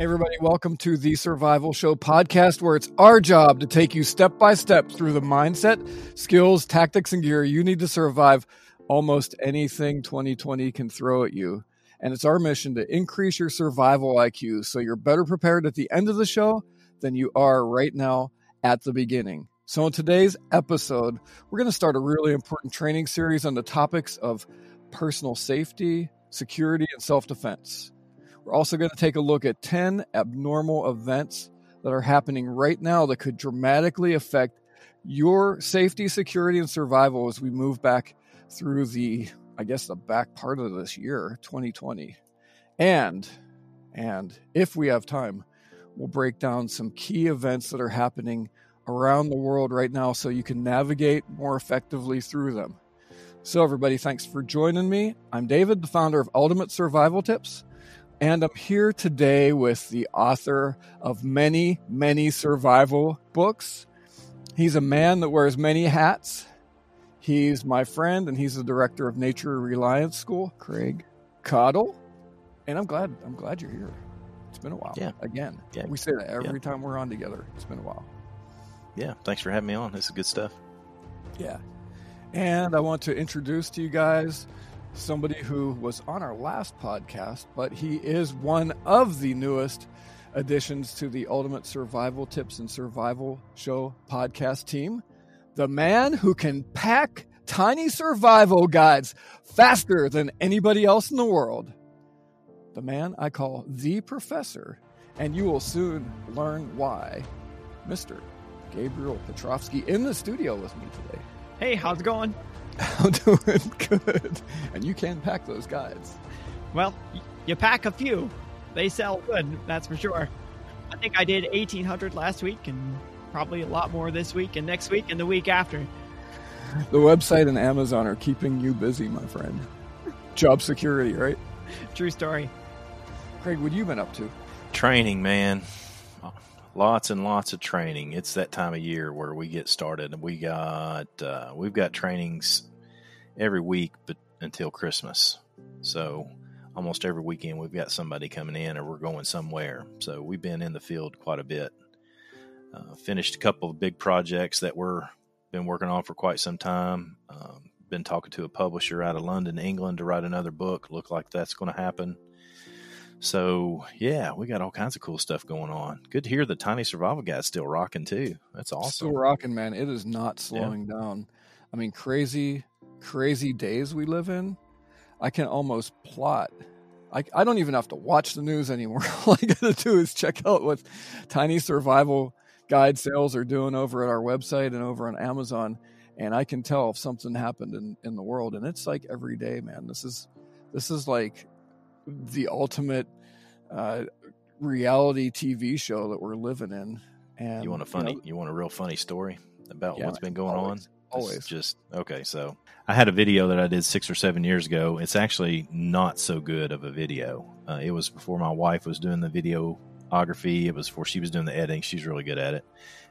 Everybody, welcome to the Survival Show podcast, where it's our job to take you step by step through the mindset, skills, tactics, and gear you need to survive almost anything 2020 can throw at you. And it's our mission to increase your survival IQ so you're better prepared at the end of the show than you are right now at the beginning. So, in today's episode, we're going to start a really important training series on the topics of personal safety, security, and self defense. We're also going to take a look at 10 abnormal events that are happening right now that could dramatically affect your safety, security, and survival as we move back through the, I guess, the back part of this year, 2020. And, and if we have time, we'll break down some key events that are happening around the world right now so you can navigate more effectively through them. So, everybody, thanks for joining me. I'm David, the founder of Ultimate Survival Tips. And I'm here today with the author of many, many survival books. He's a man that wears many hats. He's my friend, and he's the director of Nature Reliance School, Craig Caudill. And I'm glad I'm glad you're here. It's been a while. Yeah. Again. Yeah. We say that every Yeah. time we're on together. It's been a while. Yeah, thanks for having me on. This is good stuff. Yeah. And I want to introduce to you guys somebody who was on our last podcast, but he is one of the newest additions to the Ultimate Survival Tips and Survival Show podcast team. The man who can pack tiny survival guides faster than anybody else in the world. The man I call the professor, and you will soon learn why. Mr. Gabriel Petrovsky in the studio with me today. Hey, how's it going? I'm doing good. And you can pack those guides. Well, you pack a few. They sell good, that's for sure. I think I did 1800 last week and probably a lot more this week and next week and the week after. The website and Amazon are keeping you busy, my friend. Job security, right? True story. Craig, what have you been up to? Training, man. Lots and lots of training. It's that time of year where we get started. We got uh, we've got trainings every week, but until Christmas. So almost every weekend we've got somebody coming in, or we're going somewhere. So we've been in the field quite a bit. Uh, finished a couple of big projects that we're been working on for quite some time. Um, been talking to a publisher out of London, England, to write another book. Look like that's going to happen. So yeah, we got all kinds of cool stuff going on. Good to hear the Tiny Survival Guide's still rocking too. That's awesome. Still rocking, man. It is not slowing down. I mean, crazy, crazy days we live in. I can almost plot. I, I don't even have to watch the news anymore. All I got to do is check out what Tiny Survival Guide sales are doing over at our website and over on Amazon, and I can tell if something happened in, in the world. And it's like every day, man. This is this is like the ultimate uh, reality TV show that we're living in. And you want a funny? know, You want a real funny story about Yeah, what's been going always, on? It's always. just okay. So I had a video that I did six or seven years ago. It's actually not so good of a video. Uh, it was before my wife was doing the videography. It was before she was doing the editing. She's really good at it,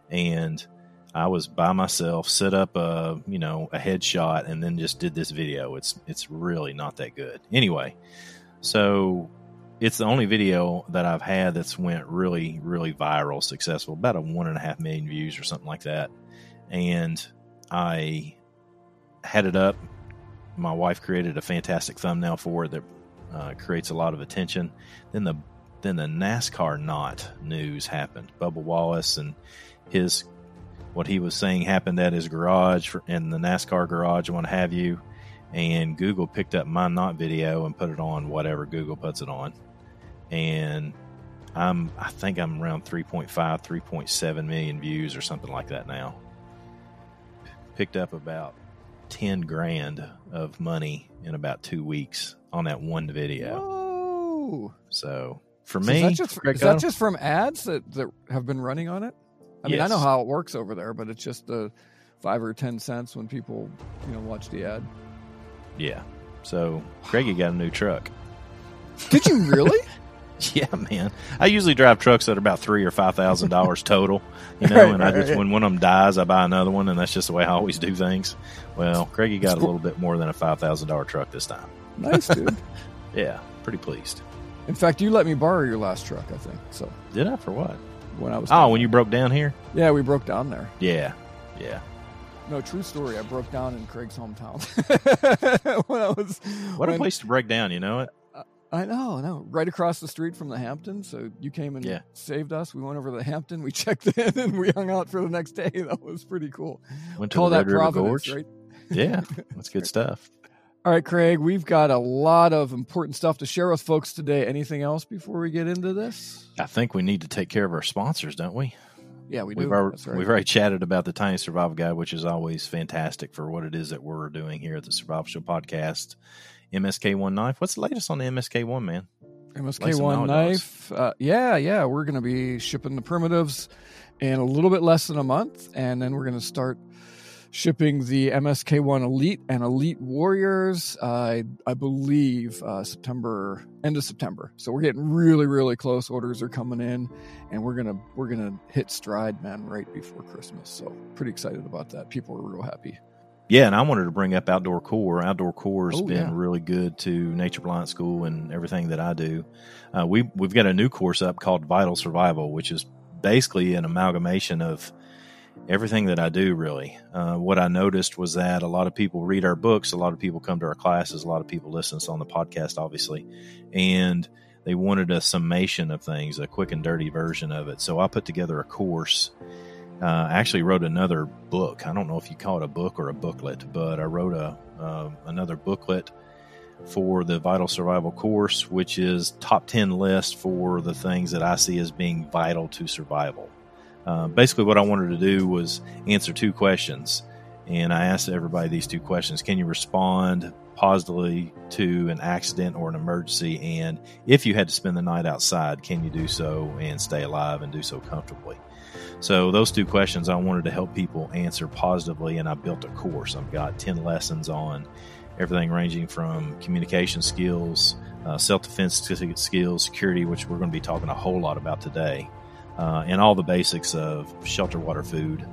and I was by myself, set up a you know a headshot, and then just did this video. It's it's really not that good. Anyway, so it's the only video that I've had that's went really, really viral, successful, about a one and a half million views or something like that. And I had it up. My wife created a fantastic thumbnail for it that uh, creates a lot of attention. Then the then the NASCAR knot news happened. Bubba Wallace and his what he was saying happened at his garage for, in the NASCAR garage and what have you. And Google picked up my knot video and put it on whatever Google puts it on. And I'm I think I'm around 3.5, 3.7 million views or something like that now. Picked up about 10 grand of money in about two weeks on that one video. Whoa. So for So me, is that just, is that just from ads that, that have been running on it? I mean, I know how it works over there, but it's just the five or ten cents when people, you know, watch the ad. yeah. So Greggy got a new truck. Did you really? Yeah, man. I usually drive trucks that are about three or five thousand dollars total, you know. Right, and I just right. when one of them dies, I buy another one, and that's just the way I always do things. Well, Craigie got a little bit more than a five thousand dollar truck this time. nice, dude. Yeah, pretty pleased. In fact, you let me borrow your last truck, I think. So Did I for what? when I was Oh, when you broke down here? yeah, we broke down there. Yeah, yeah. No, true story. I broke down in Craig's hometown when I was. What a place to break down. You know it? I know, I know. Right across the street from the Hampton. So you came and Yeah. saved us. We went over to the Hampton. We checked in and we hung out for the next day. That was pretty cool. Went to Call the that Red River Providence, Gorge. right? Yeah, that's good stuff. All right, Craig. We've got a lot of important stuff to share with folks today. Anything else before we get into this? I think we need to take care of our sponsors, don't we? Yeah, we do. We've already, right. we've already chatted about the Tiny Survival Guide, which is always fantastic for what it is that we're doing here at the Survival Show podcast. MSK One Knife. What's the latest on the MSK One, man? MSK1 knife. Uh, yeah, yeah. We're going to be shipping the primitives in a little bit less than a month, and then we're going to start shipping the MSK One Elite and Elite Warriors. I I believe uh, September end of September. So we're getting really really close. Orders are coming in, and we're gonna we're gonna hit stride, man, right before Christmas. So pretty excited about that. People are real happy. Yeah, and I wanted to bring up Outdoor Core. Outdoor Core has Oh, been yeah. really good to Nature Reliance School and everything that I do. Uh, we we've got a new course up called Vital Survival, which is basically an amalgamation of everything that I do. Really, uh, what I noticed was that a lot of people read our books, a lot of people come to our classes, a lot of people listen to us on the podcast, obviously, and they wanted a summation of things, a quick and dirty version of it. So I put together a course uh, I actually wrote another book. I don't know if you call it a book or a booklet, but I wrote a uh, another booklet for the Vital Survival course, which is top ten list for the things that I see as being vital to survival. Uh, basically, what I wanted to do was answer two questions, and I asked everybody these two questions: Can you respond positively to an accident or an emergency? And if you had to spend the night outside, can you do so and stay alive and do so comfortably? So those two questions I wanted to help people answer positively, and I built a course. I've got ten lessons on everything ranging from communication skills, uh, self-defense skills, security, which we're going to be talking a whole lot about today, uh, and all the basics of shelter, water, food,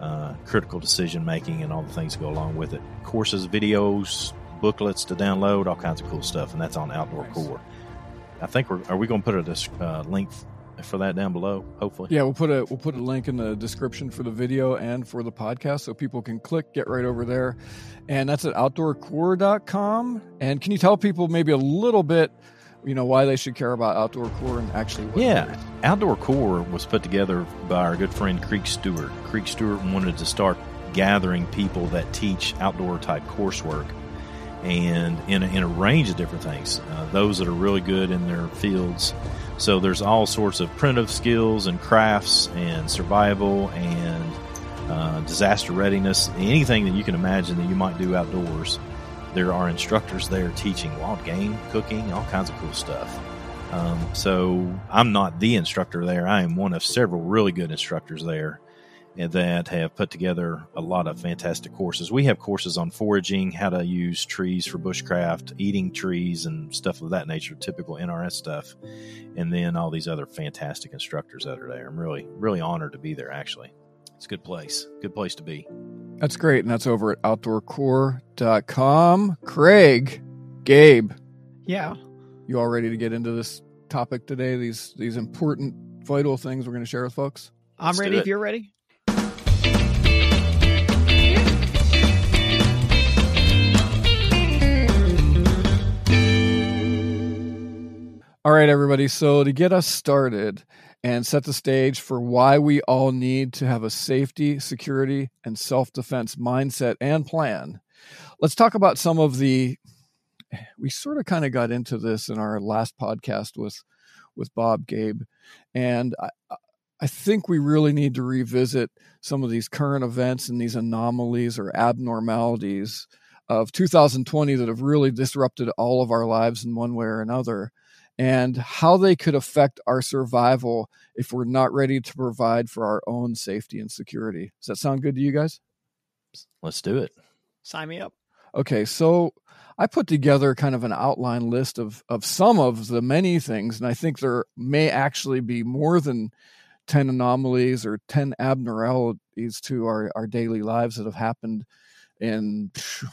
uh, critical decision making, and all the things that go along with it. Courses, videos, booklets to download, all kinds of cool stuff, and that's on Outdoor Nice. Core. I think we're are we going to put a uh, link for that down below? Hopefully, Yeah, we'll put a we'll put a link in the description for the video and for the podcast so people can click, get right over there. And that's at outdoorcore.com. And can you tell people maybe a little bit, you know, why they should care about outdoor core and actually what Yeah. Outdoor Core was put together by our good friend Creek Stewart. Creek Stewart wanted to start gathering people that teach outdoor type coursework and in a, in a range of different things. Uh, those that are really good in their fields. So there's all sorts of primitive skills and crafts and survival and uh, disaster readiness, anything that you can imagine that you might do outdoors. There are instructors there teaching wild game, cooking, all kinds of cool stuff. Um, so I'm not the instructor there. I am one of several really good instructors there that have put together a lot of fantastic courses. We have courses on foraging, how to use trees for bushcraft, eating trees, and stuff of that nature, typical NRS stuff. And then all these other fantastic instructors that are there. I'm really, really honored to be there, actually. It's a good place. Good place to be. That's great. And that's over at outdoorcore.com. Craig, Gabe, Yeah. you all ready to get into this topic today? These these important, vital things we're going to share with folks? I'm Let's ready if you're ready. All right, everybody. So, to get us started and set the stage for why we all need to have a safety, security, and self defense mindset and plan, let's talk about some of the. We sort of kind of got into this in our last podcast with with Bob Gabe, and I, I think we really need to revisit some of these current events and these anomalies or abnormalities of 2020 that have really disrupted all of our lives in one way or another and how they could affect our survival if we're not ready to provide for our own safety and security. Does that sound good to you guys? Let's do it. Sign me up. Okay, so I put together kind of an outline list of of some of the many things, and I think there may actually be more than 10 anomalies or 10 abnormalities to our, our daily lives that have happened in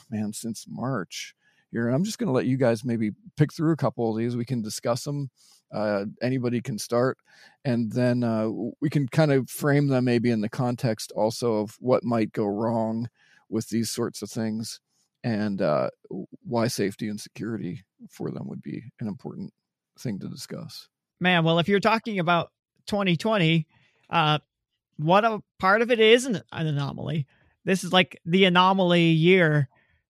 man since March here. And I'm just going to let you guys maybe pick through a couple of these. We can discuss them. Uh, anybody can start, and then uh, we can kind of frame them maybe in the context also of what might go wrong with these sorts of things, and uh, why safety and security for them would be an important thing to discuss. Man, well, if you're talking about 2020, uh, what a part of it is an, an anomaly. This is like the anomaly year.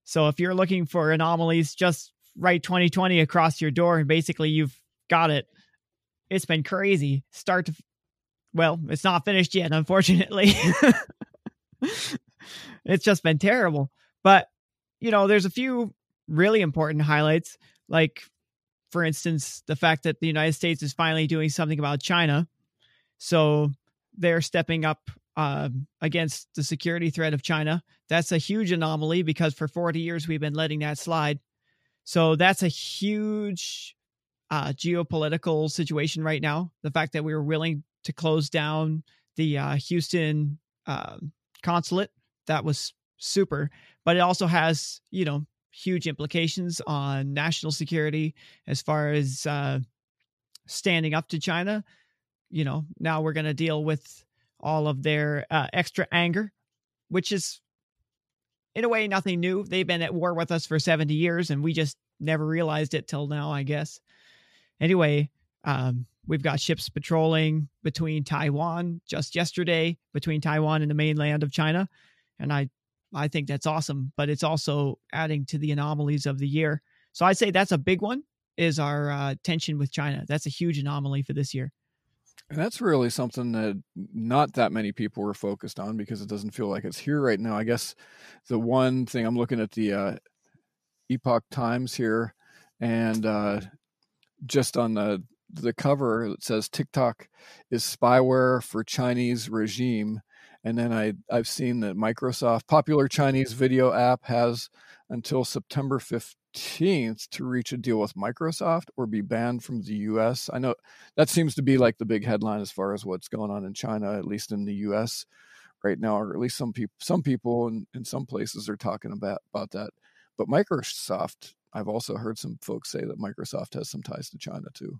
So if you're looking for anomalies, just write 2020 across your door and basically you've got it. It's been crazy. Start to, well, it's not finished yet, unfortunately. it's just been terrible. But, you know, there's a few really important highlights. Like, for instance, the fact that the United States is finally doing something about China. So they're stepping up uh, against the security threat of China. That's a huge anomaly because for 40 years we've been letting that slide. So that's a huge uh, geopolitical situation right now. The fact that we were willing to close down the uh, Houston uh, consulate, that was super. But it also has, you know, huge implications on national security as far as uh, standing up to China. You know, now we're going to deal with all of their uh, extra anger, which is in a way nothing new. They've been at war with us for 70 years and we just never realized it till now, I guess. Anyway, um, we've got ships patrolling between Taiwan just yesterday, between Taiwan and the mainland of China. And I, I think that's awesome, but it's also adding to the anomalies of the year. So I'd say that's a big one is our uh, tension with China. That's a huge anomaly for this year. And that's really something that not that many people were focused on because it doesn't feel like it's here right now. I guess the one thing I'm looking at the uh, Epoch Times here, and uh, just on the the cover it says TikTok is spyware for Chinese regime, and then I I've seen that Microsoft popular Chinese video app has until September 15th to reach a deal with Microsoft or be banned from the US. I know that seems to be like the big headline as far as what's going on in China, at least in the US right now, or at least some people some people in, in some places are talking about, about that. But Microsoft, I've also heard some folks say that Microsoft has some ties to China too.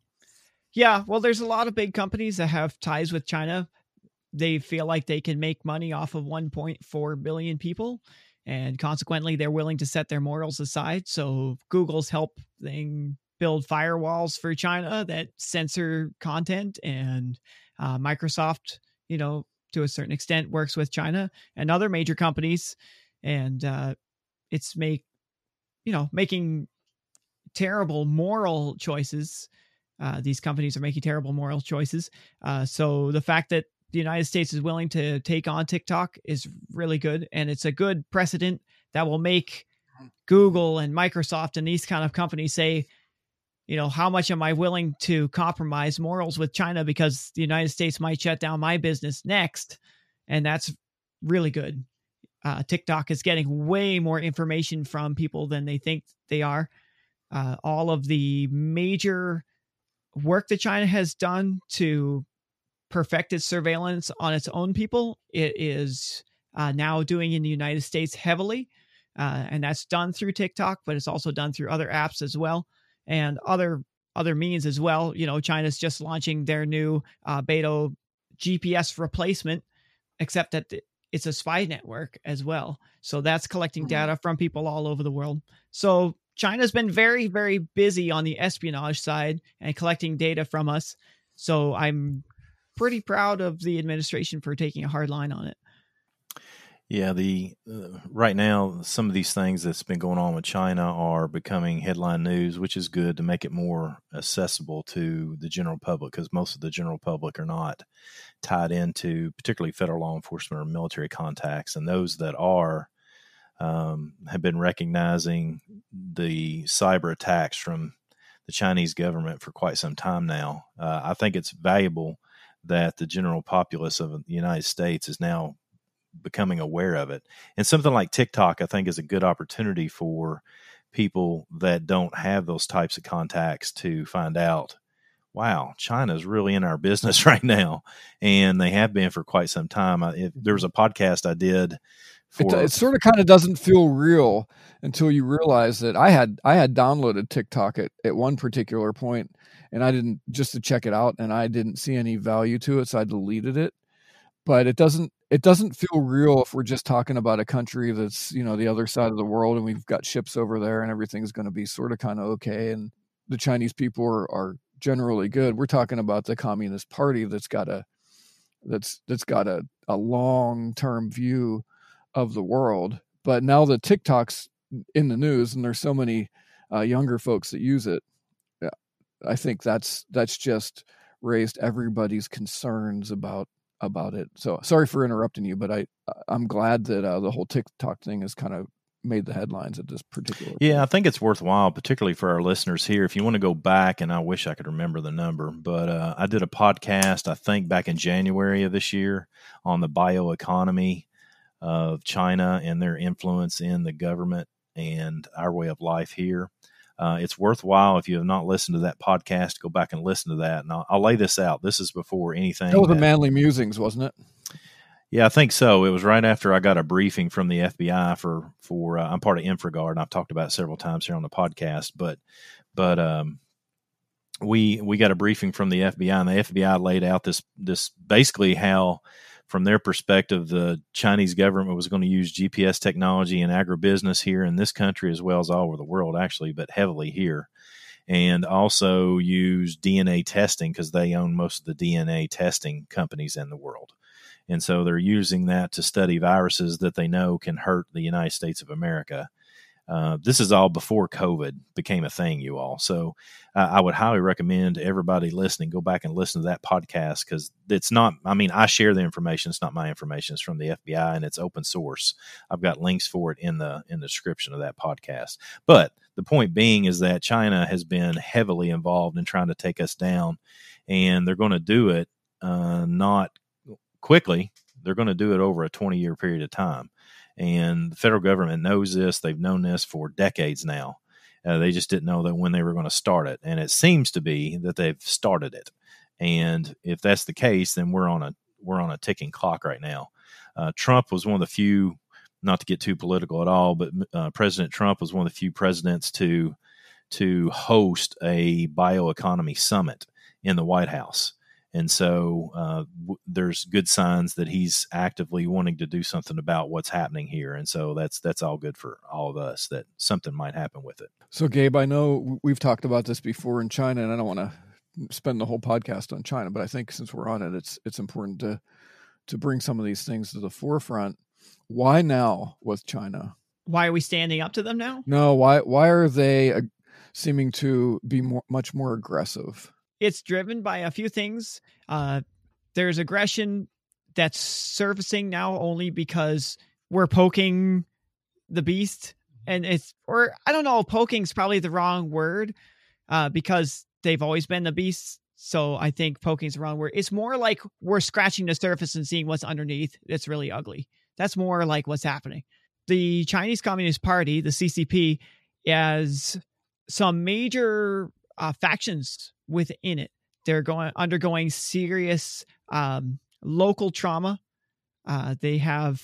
Yeah, well, there's a lot of big companies that have ties with China. They feel like they can make money off of 1.4 billion people and consequently they're willing to set their morals aside. So google's helping build firewalls for china that censor content and uh, microsoft you know to a certain extent works with china and other major companies and uh, it's make you know making terrible moral choices uh, these companies are making terrible moral choices uh, so the fact that the United States is willing to take on TikTok is really good. And it's a good precedent that will make mm-hmm. Google and Microsoft and these kind of companies say, you know, how much am I willing to compromise morals with China because the United States might shut down my business next? And that's really good. Uh, TikTok is getting way more information from people than they think they are. Uh, all of the major work that China has done to perfected surveillance on its own people. It is uh, now doing in the United States heavily, uh, and that's done through TikTok, but it's also done through other apps as well and other other means as well. You know, China's just launching their new uh, Beidou GPS replacement, except that it's a spy network as well. So that's collecting mm-hmm. data from people all over the world. So China's been very, very busy on the espionage side and collecting data from us. So I'm pretty proud of the administration for taking a hard line on it. Yeah, the uh, right now some of these things that's been going on with China are becoming headline news, which is good to make it more accessible to the general public because most of the general public are not tied into particularly federal law enforcement or military contacts, and those that are um, have been recognizing the cyber attacks from the Chinese government for quite some time now. Uh, I think it's valuable that the general populace of the United States is now becoming aware of it. And something like TikTok, I think, is a good opportunity for people that don't have those types of contacts to find out wow, China's really in our business right now. And they have been for quite some time. I, there was mm-hmm. a podcast I did. It, it sort of kind of doesn't feel real until you realize that I had I had downloaded TikTok at, at one particular point and I didn't just to check it out and I didn't see any value to it so I deleted it but it doesn't it doesn't feel real if we're just talking about a country that's you know the other side of the world and we've got ships over there and everything's going to be sort of kind of okay and the Chinese people are, are generally good. We're talking about the Communist Party that's got a that's that's got a, a long term view of the world. But now that TikTok's in the news and there's so many uh, younger folks that use it, I think that's that's just raised everybody's concerns about about it. So sorry for interrupting you, but I I'm glad that uh, the whole TikTok thing has kind of made the headlines at this particular. Yeah, point. I think it's worthwhile, particularly for our listeners here. If you want to go back, and I wish I could remember the number, but uh, I did a podcast, I think back in January of this year, on the bioeconomy of China and their influence in the government and our way of life here. Uh, it's worthwhile if you have not listened to that podcast, go back and listen to that. And I'll, I'll lay this out. This is before anything. That was the Manly Musings, wasn't it? Yeah, I think so. It was right after I got a briefing from the FBI for for uh, I'm part of InfraGard, and I've talked about it several times here on the podcast. But but um, we we got a briefing from the FBI, and the FBI laid out this this basically how, from their perspective, the Chinese government was going to use GPS technology in agribusiness here in this country as well as all over the world, actually, but heavily here and also use DNA testing because they own most of the DNA testing companies in the world. And so they're using that to study viruses that they know can hurt the United States of America. Uh, this is all before COVID became a thing, you all. So uh, I would highly recommend everybody listening go back and listen to that podcast because it's not. I mean, I share the information. It's not my information. It's from the FBI and it's open source. I've got links for it in the in the description of that podcast. But the point being is that China has been heavily involved in trying to take us down, and they're going to do it uh, not quickly. They're going to do it over a 20 year period of time. And the federal government knows this. They've known this for decades now. Uh, they just didn't know that when they were going to start it. And it seems to be that they've started it. And if that's the case, then we're on a we're on a ticking clock right now. Uh, Trump was one of the few, not to get too political at all, but uh, President Trump was one of the few presidents to to host a bioeconomy summit in the White House. And so uh, w- there's good signs that he's actively wanting to do something about what's happening here. And so that's that's all good for all of us that something might happen with it. So Gabe, I know we've talked about this before in China, and I don't want to spend the whole podcast on China, but I think since we're on it, it's it's important to to bring some of these things to the forefront. Why now with China? Why are we standing up to them now? No, why why are they uh, seeming to be more, much more aggressive? It's driven by a few things. Uh, there's aggression that's surfacing now only because we're poking the beast, mm-hmm. and it's or I don't know, poking's probably the wrong word uh, because they've always been the beast. So I think poking's the wrong word. It's more like we're scratching the surface and seeing what's underneath. It's really ugly. That's more like what's happening. The Chinese Communist Party, the CCP, has some major uh, factions within it. They're going undergoing serious um, local trauma. Uh, they have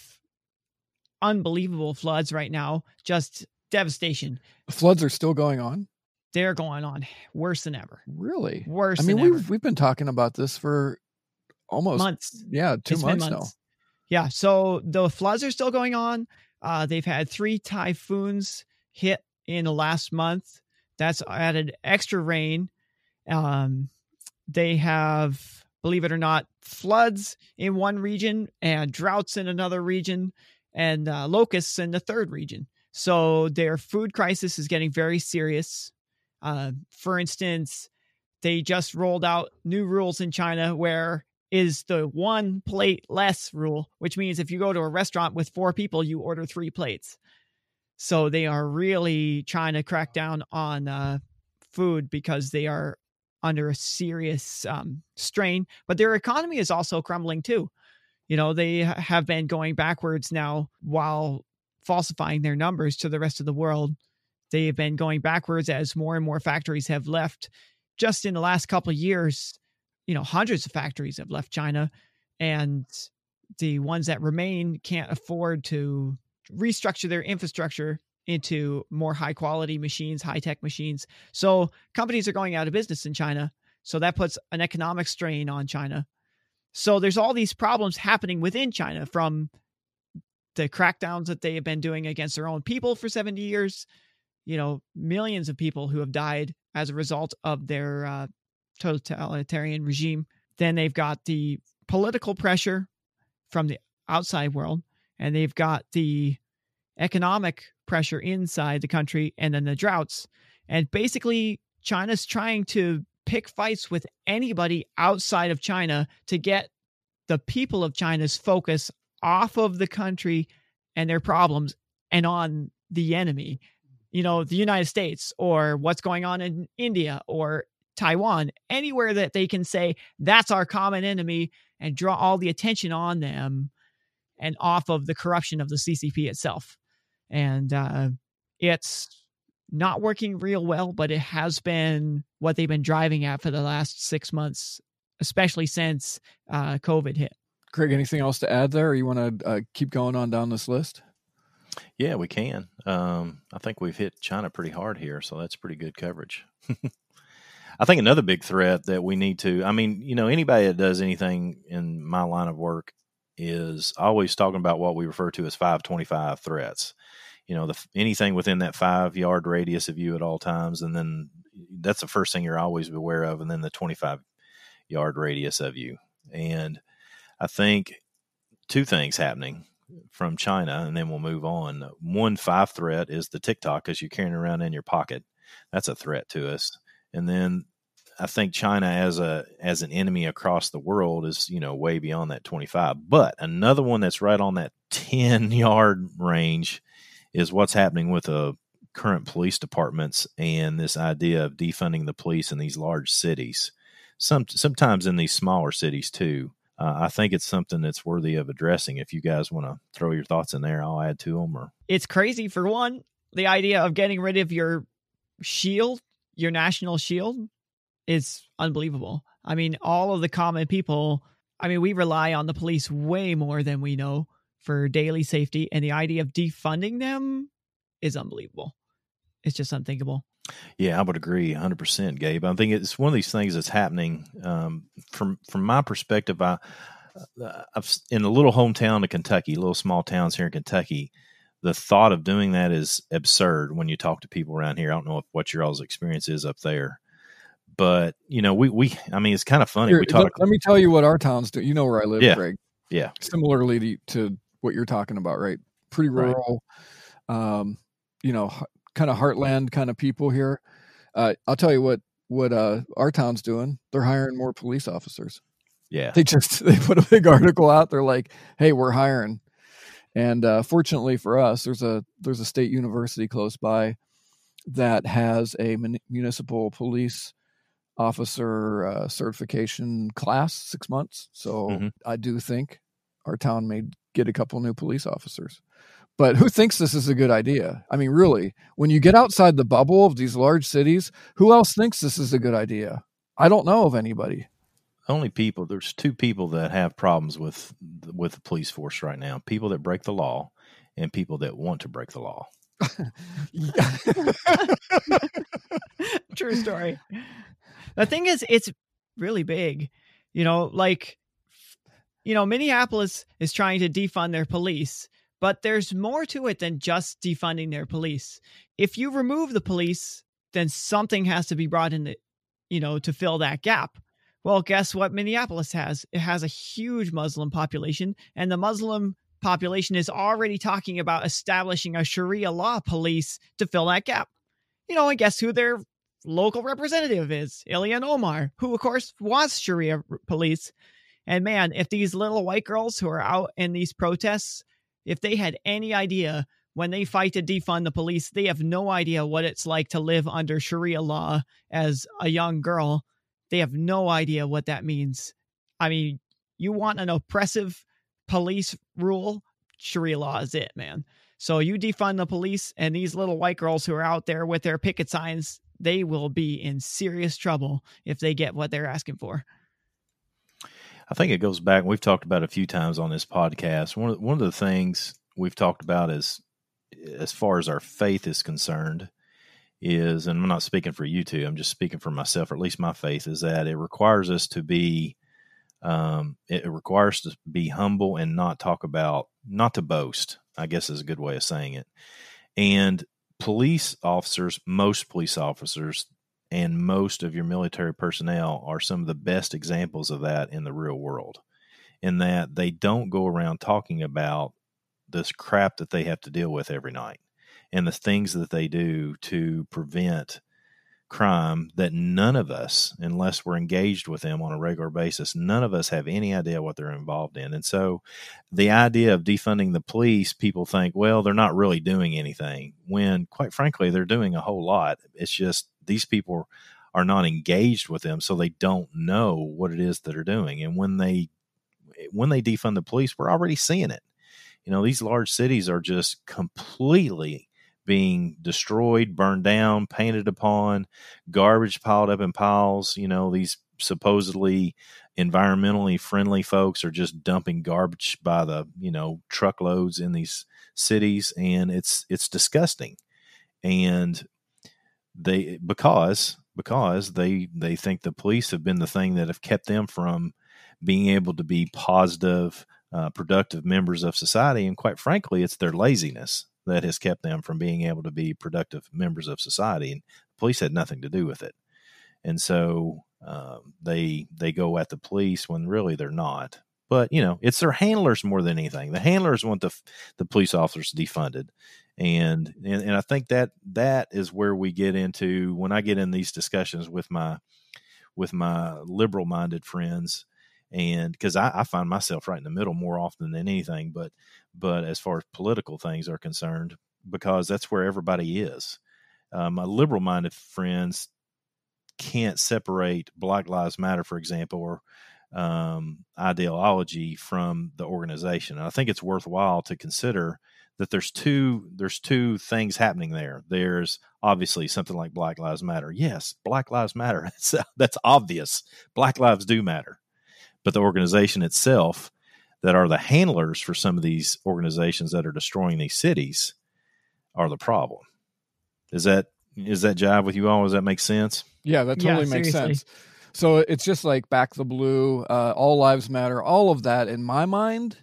unbelievable floods right now, just devastation. The floods are still going on. They're going on worse than ever. Really worse. I mean, we've ever. we've been talking about this for almost months. Yeah, two months, months, now. Yeah, so the floods are still going on. Uh, they've had three typhoons hit in the last month. That's added extra rain. Um, they have, believe it or not, floods in one region and droughts in another region and uh, locusts in the third region. So their food crisis is getting very serious. Uh, for instance, they just rolled out new rules in China where is the one plate less rule, which means if you go to a restaurant with four people, you order three plates. So they are really trying to crack down on uh, food because they are under a serious um, strain. But their economy is also crumbling too. You know, they have been going backwards now while falsifying their numbers to the rest of the world. They have been going backwards as more and more factories have left. Just in the last couple of years, you know, hundreds of factories have left China, and the ones that remain can't afford to restructure their infrastructure into more high quality machines, high tech machines. So companies are going out of business in China. So that puts an economic strain on China. So there's all these problems happening within China from the crackdowns that they have been doing against their own people for 70 years, you know, millions of people who have died as a result of their uh, totalitarian regime. Then they've got the political pressure from the outside world, and they've got the economic pressure inside the country, and then the droughts. And basically, China's trying to pick fights with anybody outside of China to get the people of China's focus off of the country and their problems and on the enemy, you know, the United States or what's going on in India or Taiwan, anywhere that they can say that's our common enemy and draw all the attention on them and off of the corruption of the CCP itself. And uh, it's not working real well, but it has been what they've been driving at for the last six months, especially since uh, COVID hit. Craig, anything else to add there? Or you want to uh, keep going on down this list? Yeah, we can. Um, I think we've hit China pretty hard here, so that's pretty good coverage. I think another big threat that we need to, I mean, you know, anybody that does anything in my line of work is always talking about what we refer to as 525 threats. You know, the, anything within that five yard radius of you at all times. And then that's the first thing you're always aware of. And then the 25 yard radius of you. And I think two things happening from China, and then we'll move on. One five threat is the TikTok because you're carrying around in your pocket. That's a threat to us. And then I think China as a as an enemy across the world is you know way beyond that 25. But another one that's right on that 10 yard range is what's happening with the current police departments and this idea of defunding the police in these large cities. Some sometimes in these smaller cities too uh, I think it's something that's worthy of addressing. If you guys want to throw your thoughts in there, I'll add to them. Or it's crazy for one, the idea of getting rid of your shield, your national shield, is unbelievable. I mean, all of the common people. I mean, we rely on the police way more than we know for daily safety, and the idea of defunding them is unbelievable. It's just unthinkable. Yeah, I would agree 100%, Gabe. I think it's one of these things that's happening um, from from my perspective. I, uh, I've in a little hometown of Kentucky, little small towns here in Kentucky. The thought of doing that is absurd when you talk to people around here. I don't know if, what your all's experience is up there, but you know, we we I mean, it's kind of funny. Here, we talk. Let, let, me tell you what our towns do. You know where I live, yeah, Greg. Yeah. Similarly to, to what you're talking about, right? Pretty rural. Right. Um, you know, kind of heartland kind of people here. Uh, I'll tell you what what uh, our town's doing. They're hiring more police officers. Yeah, they just they put a big article out. They're like, "Hey, we're hiring." And uh, fortunately for us, there's a there's a state university close by that has a municipal police officer uh, certification class, six months. So mm-hmm. I do think our town may get a couple new police officers. But who thinks this is a good idea? I mean, really, when you get outside the bubble of these large cities, who else thinks this is a good idea? I don't know of anybody. Only people. There's two people that have problems with with the police force right now: people that break the law, and people that want to break the law. True story. The thing is, it's really big. You know, like, you know, Minneapolis is trying to defund their police but there's more to it than just defunding their police. If you remove the police, then something has to be brought in, you know, to fill that gap. Well, guess what Minneapolis has? It has a huge Muslim population, and the Muslim population is already talking about establishing a Sharia law police to fill that gap. You know, and guess who their local representative is? Ilhan Omar, who, of course, wants Sharia police. And man, if these little white girls who are out in these protests if they had any idea when they fight to defund the police, they have no idea what it's like to live under Sharia law as a young girl. They have no idea what that means. I mean, you want an oppressive police rule? Sharia law is it, man. So you defund the police, and these little white girls who are out there with their picket signs, they will be in serious trouble if they get what they're asking for. I think it goes back. We've talked about a few times on this podcast. One of, one of the things we've talked about is, as far as our faith is concerned, is, and I'm not speaking for you two. I'm just speaking for myself, or at least my faith is that it requires us to be, um, it, requires to be humble and not talk about, not to boast. I guess is a good way of saying it. And police officers, most police officers, and most of your military personnel are some of the best examples of that in the real world in that they don't go around talking about this crap that they have to deal with every night and the things that they do to prevent crime that none of us unless we're engaged with them on a regular basis none of us have any idea what they're involved in. And so the idea of defunding the police people think well they're not really doing anything when quite frankly they're doing a whole lot. It's just these people are not engaged with them, so they don't know what it is that they're doing. And when they when they defund the police, we're already seeing it. You know, these large cities are just completely being destroyed, burned down, painted upon, garbage piled up in piles. You know, these supposedly environmentally friendly folks are just dumping garbage by the, you know, truckloads in these cities and it's it's disgusting. And they because because they they think the police have been the thing that have kept them from being able to be positive uh, productive members of society. And quite frankly it's their laziness that has kept them from being able to be productive members of society. And the police had nothing to do with it. And so um, they they go at the police when really they're not. But you know it's their handlers more than anything. The handlers want the the police officers defunded and, and and I think that that is where we get into when I get in these discussions with my with my liberal minded friends and because I, I, find myself right in the middle more often than anything but but as far as political things are concerned because that's where everybody is. Uh, my liberal minded friends can't separate black lives matter for example or um, ideology from the organization and i think it's worthwhile to consider that there's two there's two things happening there. There's obviously something like Black Lives Matter. Yes, Black Lives Matter. That's, that's obvious. Black lives do matter. But the organization itself that are the handlers for some of these organizations that are destroying these cities are the problem. Is that is that jive with you all? Does that make sense? Yeah, that totally yeah, makes sense. So it's just like back the blue, uh, all lives matter, all of that in my mind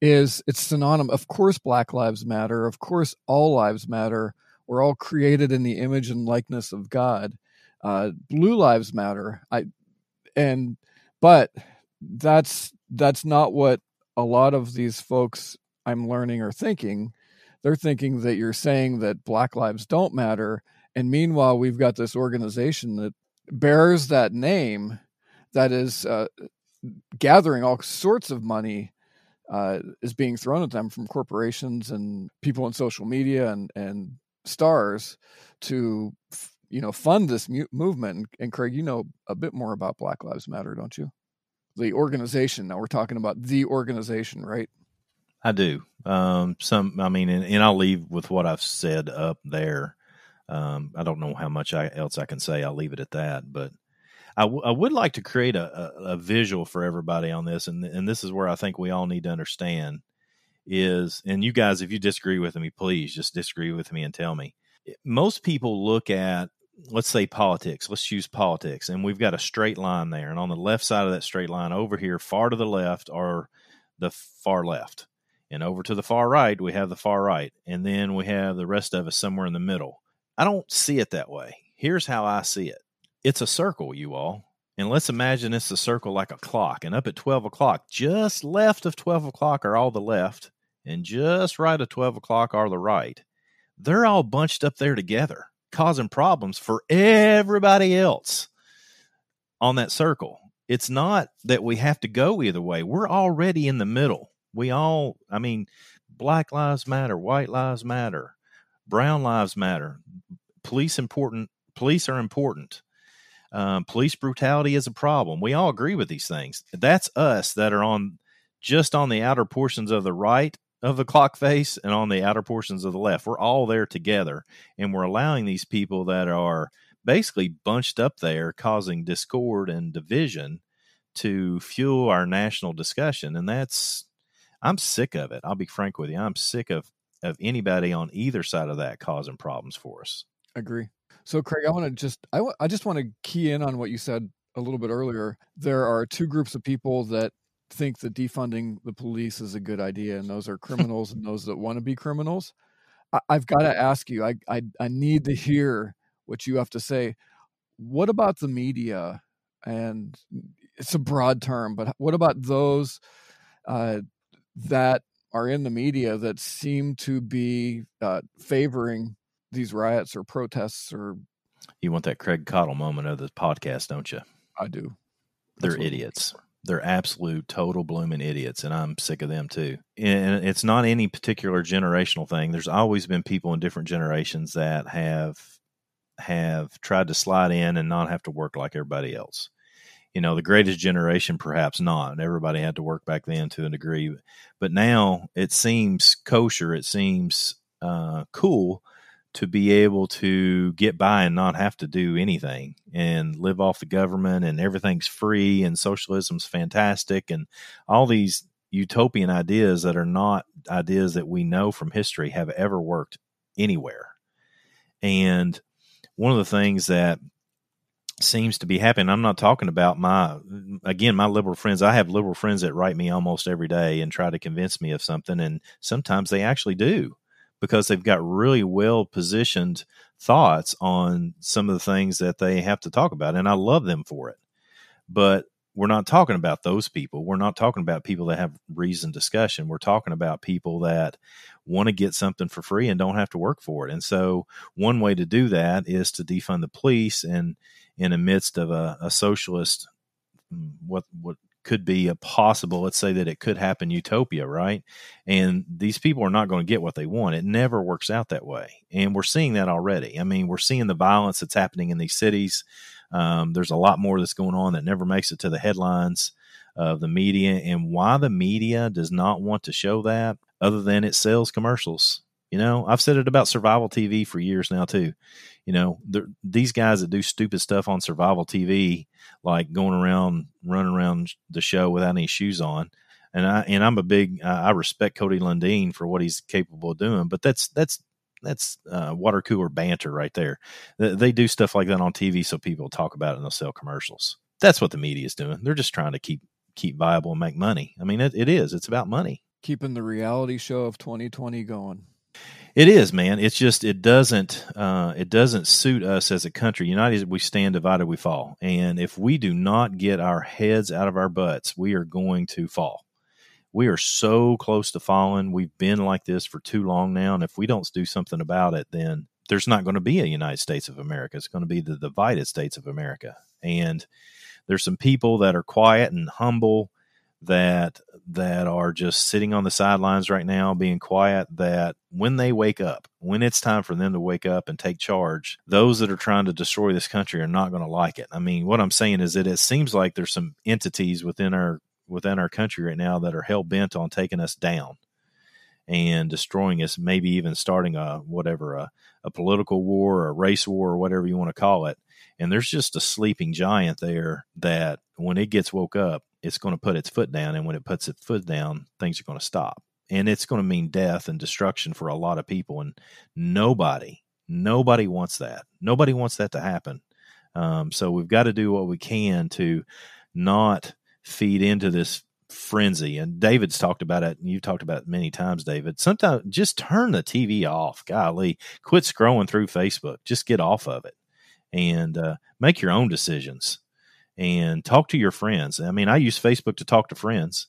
is it's synonymous. Of course, Black Lives Matter. Of course, all lives matter. We're all created in the image and likeness of God. Uh, blue lives matter. I and but that's that's not what a lot of these folks I'm learning are thinking. They're thinking that you're saying that Black lives don't matter, and meanwhile, we've got this organization that bears that name that is uh, gathering all sorts of money uh, is being thrown at them from corporations and people on social media and and stars to you know fund this mu- movement. And, and Craig, you know a bit more about Black Lives Matter, don't you? The organization. Now we're talking about the organization, right? I do. Um, some, I mean, and, and, I'll leave with what I've said up there. Um, I don't know how much I, else I can say. I'll leave it at that. But I, w- I would like to create a, a, a, visual for everybody on this, and and this is where I think we all need to understand is, and you guys, if you disagree with me, please just disagree with me and tell me. Most people look at, let's say politics. Let's use politics, and we've got a straight line there, and on the left side of that straight line, over here, far to the left, are the far left, and over to the far right, we have the far right, and then we have the rest of us somewhere in the middle. I don't see it that way. Here's how I see it it's a circle, you all. And let's imagine it's a circle like a clock. And up at 12 o'clock, just left of 12 o'clock are all the left, and just right of 12 o'clock are the right. They're all bunched up there together, causing problems for everybody else on that circle. It's not that we have to go either way. We're already in the middle. We all, I mean, Black lives matter, white lives matter, brown lives matter. Police important. Police are important. Um, police brutality is a problem. We all agree with these things. That's us that are on just on the outer portions of the right of the clock face and on the outer portions of the left. We're all there together, and we're allowing these people that are basically bunched up there, causing discord and division, to fuel our national discussion. And that's, I'm sick of it. I'll be frank with you. I'm sick of of anybody on either side of that causing problems for us. Agree. So, Craig, I want to just I, w- I just want to key in on what you said a little bit earlier. There are two groups of people that think that defunding the police is a good idea, and those are criminals and those that want to be criminals. I, have got to ask you. I, I I need to hear what you have to say. What about the media? And it's a broad term, but what about those uh, that are in the media that seem to be uh, favoring these riots or protests or you want that Craig Caudill moment of the podcast, don't you? I do. They're idiots. they're absolute total blooming idiots and i'm sick of them too. And it's not any particular generational thing. There's always been people in different generations that have have tried to slide in and not have to work like everybody else you know the greatest generation perhaps not. Everybody had to work back then to a degree. But now it seems kosher. It seems uh, cool to be able to get by and not have to do anything and live off the government and everything's free and socialism's fantastic and all these utopian ideas that are not ideas that we know from history have ever worked anywhere. And one of the things that seems to be happening, I'm not talking about my, again, my liberal friends. I have liberal friends that write me almost every day and try to convince me of something. And sometimes they actually do because they've got really well positioned thoughts on some of the things that they have to talk about. And I love them for it. But we're not talking about those people. We're not talking about people that have reasoned discussion. We're talking about people that want to get something for free and don't have to work for it. And so, one way to do that is to defund the police. And in the midst of a, a socialist, mm, what what could be a possible let's say that it could happen utopia right? And these people are not going to get what they want. It never works out that way. And we're seeing that already. I mean we're seeing the violence that's happening in these cities. Um, there's a lot more that's going on that never makes it to the headlines of the media. And why the media does not want to show that other than it sells commercials you know, I've said it about survival TV for years now too. You know, these guys that do stupid stuff on survival TV, like going around, running around the show without any shoes on, and I and I'm a big, I respect Cody Lundin for what he's capable of doing, but that's that's that's uh, water cooler banter right there. They do stuff like that on TV so people talk about it and they'll sell commercials. That's what the media is doing. They're just trying to keep keep viable and make money. I mean, it, it is. It's about money. Keeping the reality show of 2020 going. It is, man. It's just it doesn't uh, it doesn't suit us as a country. United we stand, divided we fall. And if we do not get our heads out of our butts, we are going to fall. We are so close to falling. We've been like this for too long now, and if we don't do something about it, then there's not going to be a United States of America. It's going to be the divided states of America. And there's some people that are quiet and humble that that are just sitting on the sidelines right now being quiet that when they wake up when it's time for them to wake up and take charge those that are trying to destroy this country are not going to like it. I mean what i'm saying is that it seems like there's some entities within our within our country right now that are hell bent on taking us down and destroying us maybe even starting a whatever a, a political war a race war or whatever you want to call it. And there's just a sleeping giant there that when it gets woke up it's going to put its foot down. And when it puts its foot down, things are going to stop. And it's going to mean death and destruction for a lot of people. And nobody, nobody wants that. Nobody wants that to happen. Um, so we've got to do what we can to not feed into this frenzy. And David's talked about it, and you've talked about it many times, David. Sometimes just turn the TV off. Golly, quit scrolling through Facebook. Just get off of it and uh, make your own decisions and talk to your friends. I mean, I use Facebook to talk to friends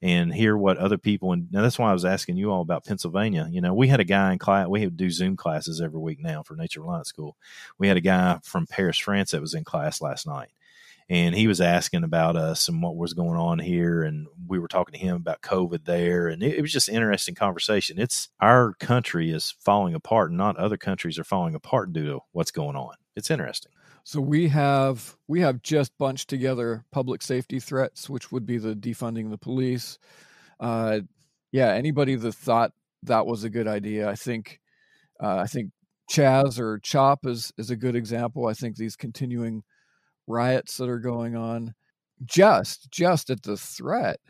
and hear what other people and now that's why I was asking you all about Pennsylvania. You know, we had a guy in class. We do Zoom classes every week now for Nature Reliance School. We had a guy from Paris, France, that was in class last night, and he was asking about us and what was going on here, and we were talking to him about COVID there, and it, it was just interesting conversation. It's our country is falling apart, and not other countries are falling apart due to what's going on. It's interesting. So we have we have just bunched together public safety threats, which would be the defunding the police. Uh, yeah, anybody that thought that was a good idea, I think, uh, I think Chaz or Chop is is a good example. I think these continuing riots that are going on, just just at the threat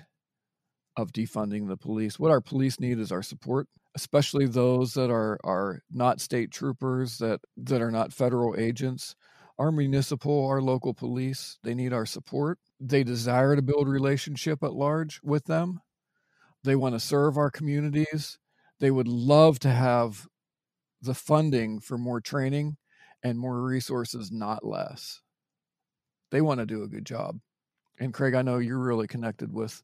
of defunding the police. What our police need is our support, especially those that are are not state troopers, that that are not federal agents. Our municipal, our local police, they need our support. They desire to build relationship at large with them. They want to serve our communities. They would love to have the funding for more training and more resources, not less. They want to do a good job. And Craig, I know you're really connected with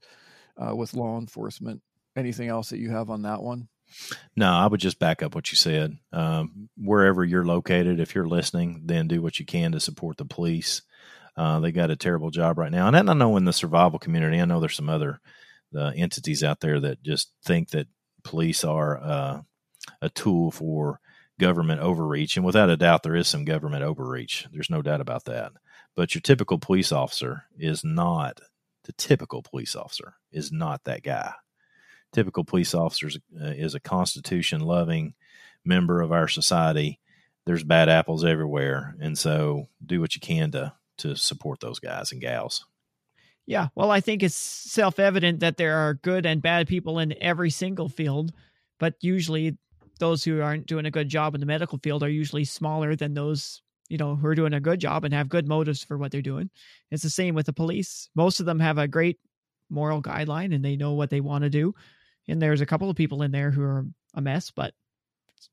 uh, with law enforcement. Anything else that you have on that one? No, I would just back up what you said. Um, wherever you're located, if you're listening, then do what you can to support the police. Uh, they got a terrible job right now, and I know in the survival community, I know there's some other uh, entities out there that just think that police are uh, a tool for government overreach. And without a doubt, there is some government overreach. There's no doubt about that. But your typical police officer is not the typical police officer is not that guy. Typical police officer uh, is a constitution loving member of our society. There's bad apples everywhere. And so do what you can to, to support those guys and gals. Yeah. Well, I think it's self evident that there are good and bad people in every single field, but usually those who aren't doing a good job in the medical field are usually smaller than those you know who are doing a good job and have good motives for what they're doing it's the same with the police most of them have a great moral guideline and they know what they want to do and there's a couple of people in there who are a mess but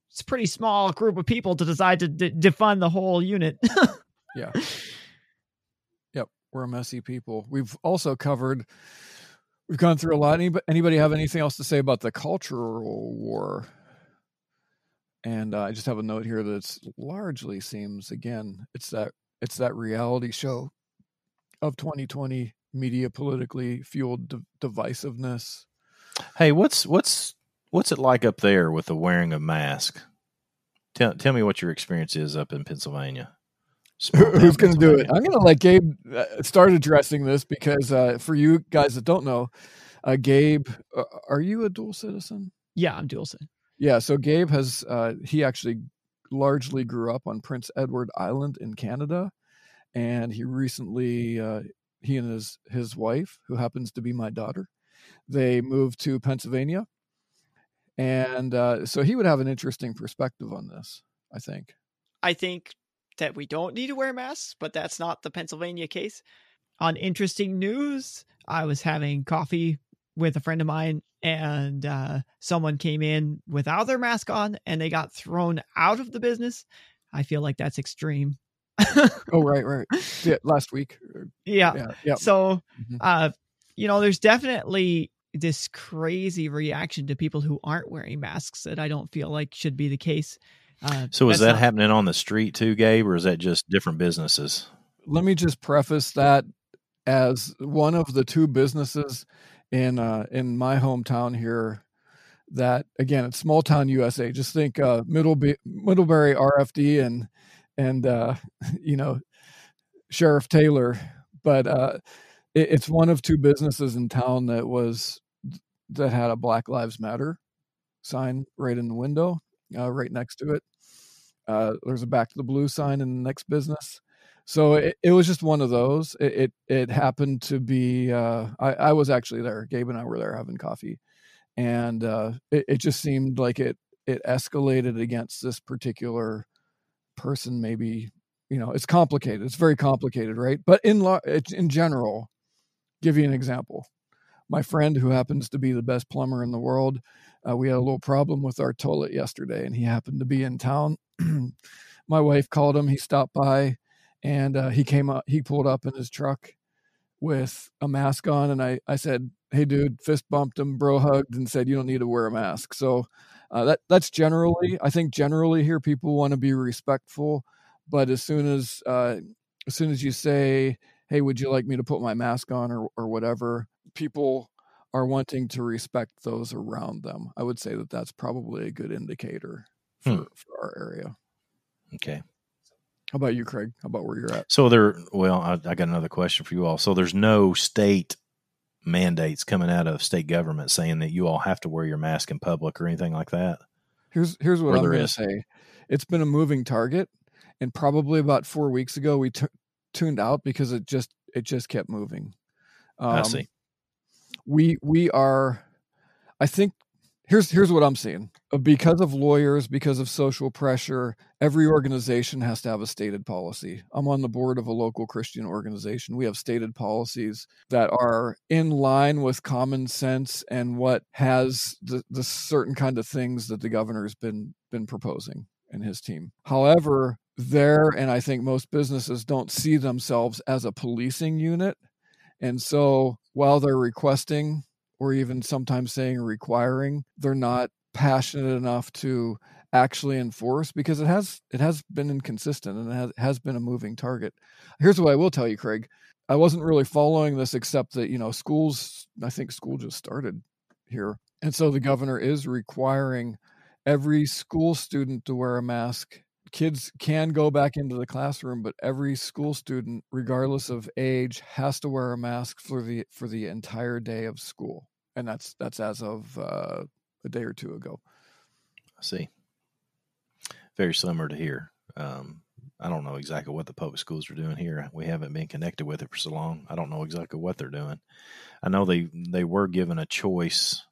it's a pretty small group of people to decide to d- defund the whole unit. Yeah. Yep we're a messy people. We've also covered we've gone through a lot. Anybody, anybody have anything else to say about the cultural war? And uh, I just have a note here that it's largely seems again it's that it's that reality show of 2020 media politically fueled divisiveness. Hey, what's what's what's it like up there with the wearing of mask? Tell tell me what your experience is up in Pennsylvania. Who's going to do it? I'm going to let Gabe uh, start addressing this because uh, for you guys that don't know, uh, Gabe, uh, are you a dual citizen? Yeah, I'm dual citizen. Yeah, so Gabe has uh, he actually largely grew up on Prince Edward Island in Canada, and he recently uh, he and his his wife, who happens to be my daughter, they moved to Pennsylvania, and uh, so he would have an interesting perspective on this. I think. I think that we don't need to wear masks, but that's not the Pennsylvania case. On interesting news, I was having coffee with a friend of mine and uh, someone came in without their mask on and they got thrown out of the business. I feel like that's extreme. oh right, right. Yeah, last week. Yeah. Yeah. yeah. So, mm-hmm. uh, you know, there's definitely this crazy reaction to people who aren't wearing masks that I don't feel like should be the case. Uh, so is that not- happening on the street too, Gabe, or is that just different businesses? Let me just preface that as one of the two businesses in uh, in my hometown here that again it's small town USA. Just think uh, Middleby- Middlebury RFD and and uh, you know Sheriff Taylor, but uh, it, it's one of two businesses in town that was that had a Black Lives Matter sign right in the window, uh, right next to it. Uh, there's a Back to the Blue sign in the next business so it, it was just one of those. It it, it happened to be. Uh, I, I was actually there. Gabe and I were there having coffee, and uh, it, it just seemed like it it escalated against this particular person. Maybe you know it's complicated. It's very complicated, right? But in lo- in general, give you an example. My friend, who happens to be the best plumber in the world, uh, we had a little problem with our toilet yesterday, and he happened to be in town. My wife called him. He stopped by and uh, he came up he pulled up in his truck with a mask on and i i said hey dude fist bumped him bro hugged and said you don't need to wear a mask so uh, that that's generally i think generally here people want to be respectful but as soon as uh, as soon as you say hey, would you like me to put my mask on or or whatever? People are wanting to respect those around them. I would say that that's probably a good indicator for, hmm. for our area. Okay. How about you, Craig? How about where you're at? So there, well, I, I got another question for you all. So there's no state mandates coming out of state government saying that you all have to wear your mask in public or anything like that. Here's here's what or I'm going to say. It's been a moving target, and probably about four weeks ago we t- tuned out because it just it just kept moving. Um, I see. We we are. I think here's here's what I'm seeing. Uh, because of lawyers, because of social pressure, every organization has to have a stated policy. I'm on the board of a local Christian organization. We have stated policies that are in line with common sense and what has the, the certain kind of things that the governor's been been proposing and his team. However, there and I think most businesses don't see themselves as a policing unit. And so while they're requesting or even sometimes saying requiring, they're not passionate enough to actually enforce because it has it has been inconsistent and it has, has been a moving target. Here's what I will tell you, Craig. I wasn't really following this except that, you know, schools I think school just started here. And so the governor is requiring every school student to wear a mask. Kids can go back into the classroom, but every school student, regardless of age, has to wear a mask for the for the entire day of school and that's that's as of uh, a day or two ago. I see. Very similar to here. Um, I don't know exactly what the public schools are doing here. We haven't been connected with it for so long. I don't know exactly what they're doing. I know they they were given a choice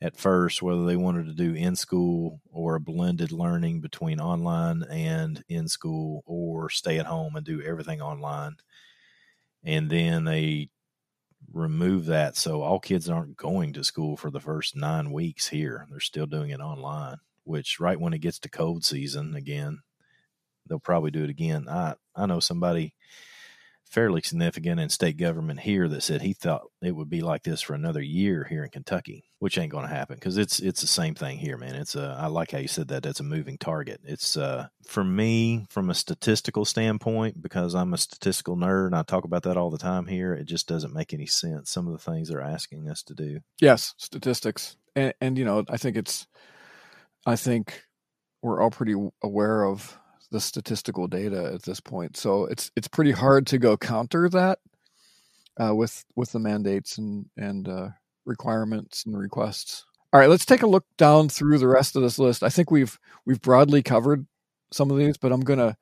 at first whether they wanted to do in school or a blended learning between online and in school or stay at home and do everything online. And then they remove that so all kids aren't going to school for the first nine weeks here. They're still doing it online, which right when it gets to cold season again, they'll probably do it again. I, I know somebody fairly significant in state government here that said he thought it would be like this for another year here in Kentucky, which ain't going to happen because it's it's the same thing here, man. It's a I like how you said that. That's a moving target. It's uh for me from a statistical standpoint because I'm a statistical nerd and I talk about that all the time here. It just doesn't make any sense. Some of the things they're asking us to do. Yes, statistics, and and you know I think it's I think we're all pretty aware of the statistical data at this point. So it's it's pretty hard to go counter that uh, with with the mandates and and uh, requirements and requests. All right, let's take a look down through the rest of this list. I think we've we've broadly covered some of these, but I'm gonna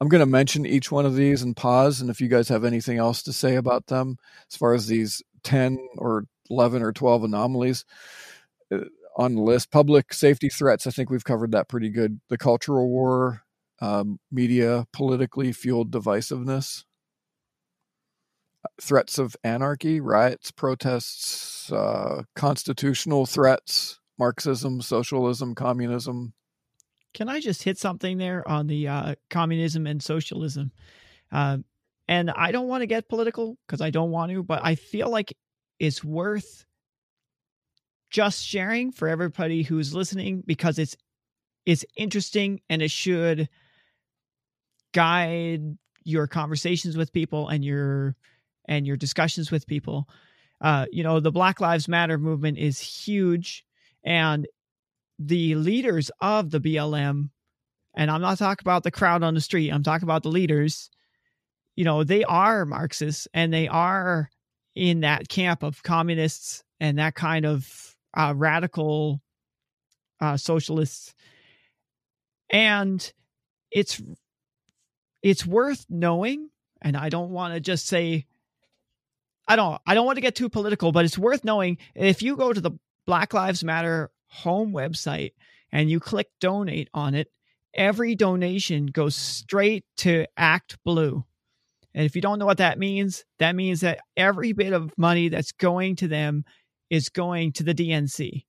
I'm gonna mention each one of these and pause. And if you guys have anything else to say about them, as far as these ten or eleven or twelve anomalies, uh, on the list. Public safety threats, I think we've covered that pretty good. The cultural war, um, media politically fueled divisiveness, threats of anarchy, riots, protests, uh, constitutional threats, Marxism, socialism, communism. Can I just hit something there on the uh, communism and socialism? Uh, and I don't want to get political because I don't want to, but I feel like it's worth just sharing for everybody who's listening because it's it's interesting and it should guide your conversations with people and your and your discussions with people. Uh, you know, the Black Lives Matter movement is huge, and the leaders of the BLM, and I'm not talking about the crowd on the street. I'm talking about the leaders. You know, they are Marxists and they are in that camp of communists and that kind of uh, radical uh, socialists. And it's it's worth knowing and i don't want to just say i don't i don't want to get too political but it's worth knowing if you go to the black lives matter home website and you click donate on it every donation goes straight to ActBlue. And if you don't know what that means that means that every bit of money that's going to them is going to the dnc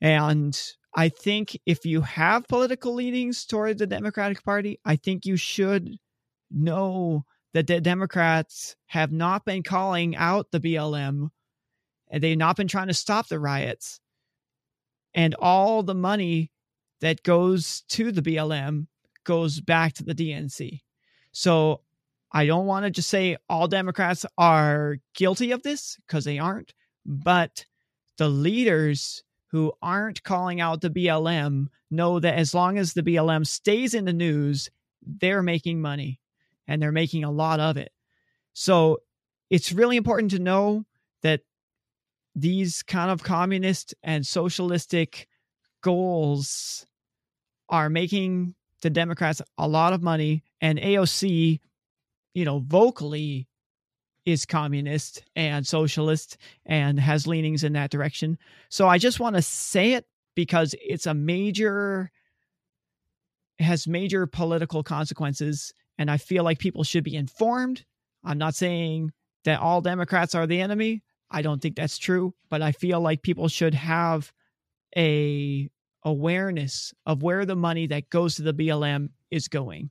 and I think if you have political leanings toward the Democratic Party, I think you should know that the Democrats have not been calling out the BLM and they've not been trying to stop the riots. And all the money that goes to the BLM goes back to the DNC. So I don't want to just say all Democrats are guilty of this because they aren't, but the leaders who aren't calling out the BLM know that as long as the BLM stays in the news, they're making money and they're making a lot of it. So it's really important to know that these kind of communist and socialistic goals are making the Democrats a lot of money, and AOC, you know, vocally is communist and socialist and has leanings in that direction. So I just want to say it because it's a major has major political consequences and I feel like people should be informed. I'm not saying that all Democrats are the enemy. I don't think that's true, but I feel like people should have a awareness of where the money that goes to the BLM is going.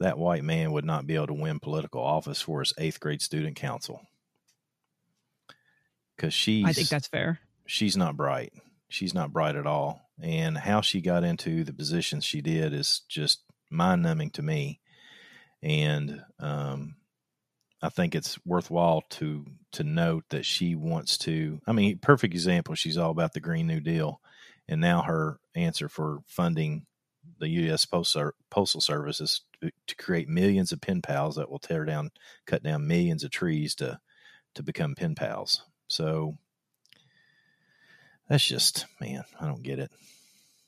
that white man would not be able to win political office for his eighth grade student council because she's I think that's fair. she's not bright. She's not bright at all, and how she got into the positions she did is just mind numbing to me. And um, I think it's worthwhile to to note that she wants to. I mean, perfect example. She's all about the Green New Deal, and now her answer for funding the U.S. Postal Postal Service is to, create millions of pen pals that will tear down, cut down millions of trees to to become pen pals. So that's just man, I don't get it.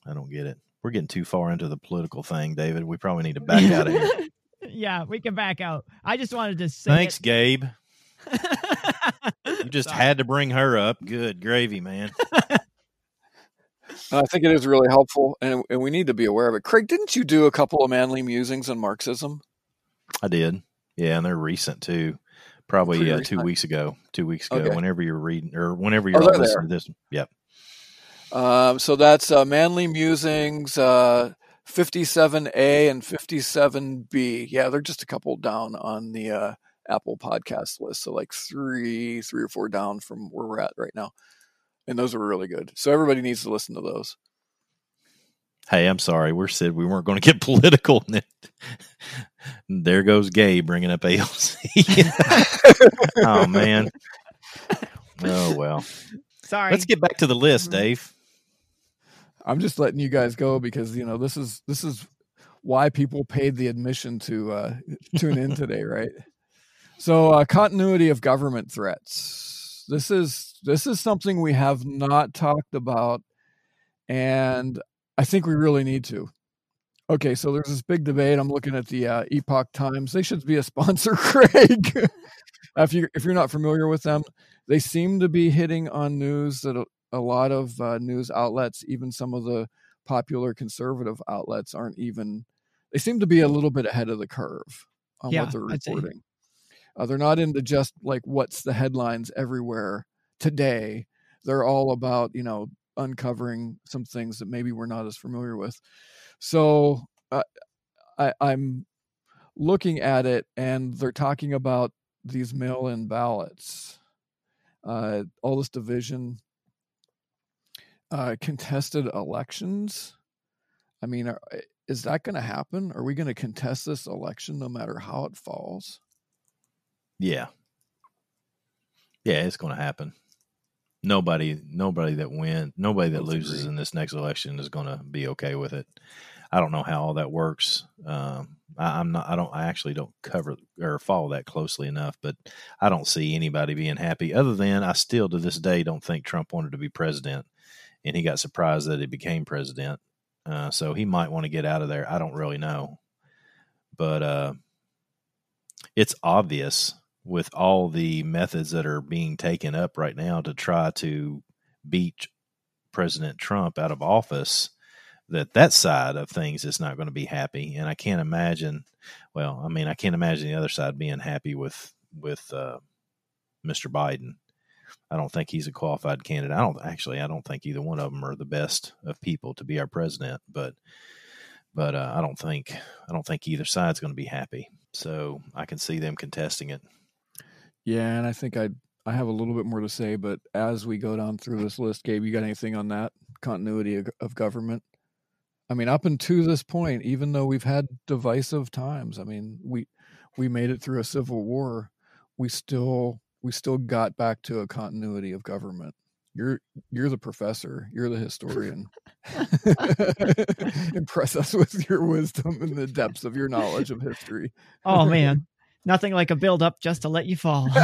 I don't get it. We're getting too far into the political thing, David. We probably need to back out of here. yeah, we can back out. I just wanted to say Thanks, it. Gabe. You just Sorry. had to bring her up. Good gravy, man. And I think it is really helpful, and, and we need to be aware of it. Craig, didn't you do a couple of manly musings on Marxism? I did. Yeah, and they're recent too. Probably uh, two weeks ago. Two weeks ago. Okay. Whenever you're reading or whenever Oh, you're they're listening to this. Yep. Um, so that's uh, Manly Musings uh, 57A and 57B. Yeah, they're just a couple down on the uh, Apple podcast list. So like three, three or four down from where we're at right now. And those were really good. So everybody needs to listen to those. Hey, I'm sorry. We're said we weren't going to get political. there goes Gabe bringing up AOC. oh man. Oh well. Sorry. Let's get back to the list, Mm-hmm. Dave. I'm just letting you guys go because you know this is this is why people paid the admission to uh, tune in today, right? So uh, continuity of government threats. This is this is something we have not talked about, and I think we really need to. Okay, so there's this big debate. I'm looking at the uh, Epoch Times. They should be a sponsor, Craig. if you if you're not familiar with them, they seem to be hitting on news that a, a lot of uh, news outlets, even some of the popular conservative outlets, aren't even. They seem to be a little bit ahead of the curve on Yeah, what they're reporting. Uh, they're not into just like what's the headlines everywhere today. They're all about you know uncovering some things that maybe we're not as familiar with. So uh, I, I'm looking at it, and they're talking about these mail-in ballots, uh, all this division, uh, contested elections. I mean, are, is that going to happen? Are we going to contest this election no matter how it falls? Yeah. Yeah, it's going to happen. Nobody, nobody that wins, nobody that loses in this next election is going to be okay with it. I don't know how all that works. Um, I, am not. I don't. I actually don't cover or follow that closely enough, but I don't see anybody being happy. Other than I still to this day don't think Trump wanted to be president, and he got surprised that he became president. Uh, so he might want to get out of there. I don't really know, but uh, it's obvious with all the methods that are being taken up right now to try to beat President Trump out of office that that side of things is not going to be happy. And i can't imagine well i mean i can't imagine the other side being happy with with uh, mr biden. I don't think he's a qualified candidate. I don't actually i don't think either one of them are the best of people to be our president but but uh, i don't think i don't think either side's going to be happy. So i can see them contesting it yeah and i think i i have a little bit more to say but as we go down through this list gabe you got anything on that continuity of, of government I mean, up until this point, even though we've had divisive times, I mean, we we made it through a civil war, we still we still got back to a continuity of government. You're you're the professor, you're the historian. Impress us with your wisdom and the depths of your knowledge of history. Oh man, nothing like a build up just to let you fall.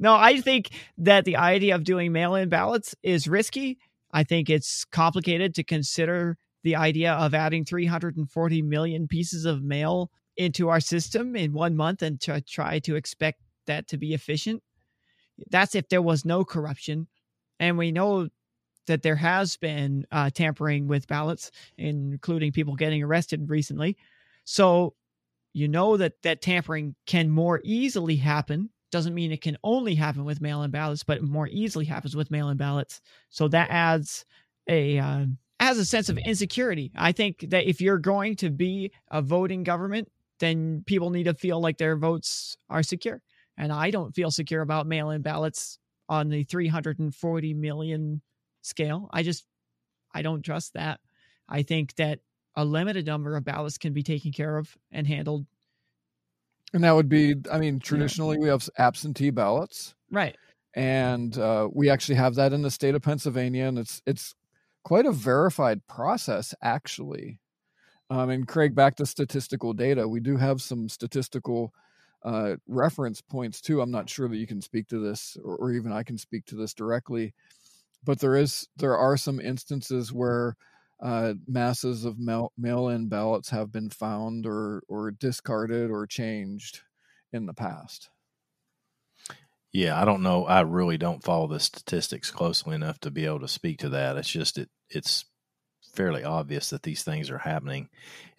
no, I think that the idea of doing mail in ballots is risky I think it's complicated to consider the idea of adding 340 million pieces of mail into our system in one month and to try to expect that to be efficient. That's if there was no corruption. And we know that there has been uh, tampering with ballots, including people getting arrested recently. So you know that that tampering can more easily happen doesn't mean it can only happen with mail-in ballots, but more easily happens with mail-in ballots. So that adds a uh, adds a sense of insecurity. I think that if you're going to be a voting government, then people need to feel like their votes are secure. And I don't feel secure about mail-in ballots on the 340 million scale. I just I don't trust that. I think that a limited number of ballots can be taken care of and handled and that would be, I mean, traditionally we have absentee ballots, right? And uh, we actually have that in the state of Pennsylvania, and it's it's quite a verified process, actually. Um, and Craig, back to statistical data, we do have some statistical uh, reference points too. I'm not sure that you can speak to this, or, or even I can speak to this directly, but there is there are some instances where uh, masses of mail, mail-in ballots have been found or or discarded or changed in the past. Yeah, I don't know. I really don't follow the statistics closely enough to be able to speak to that. It's just it it's fairly obvious that these things are happening.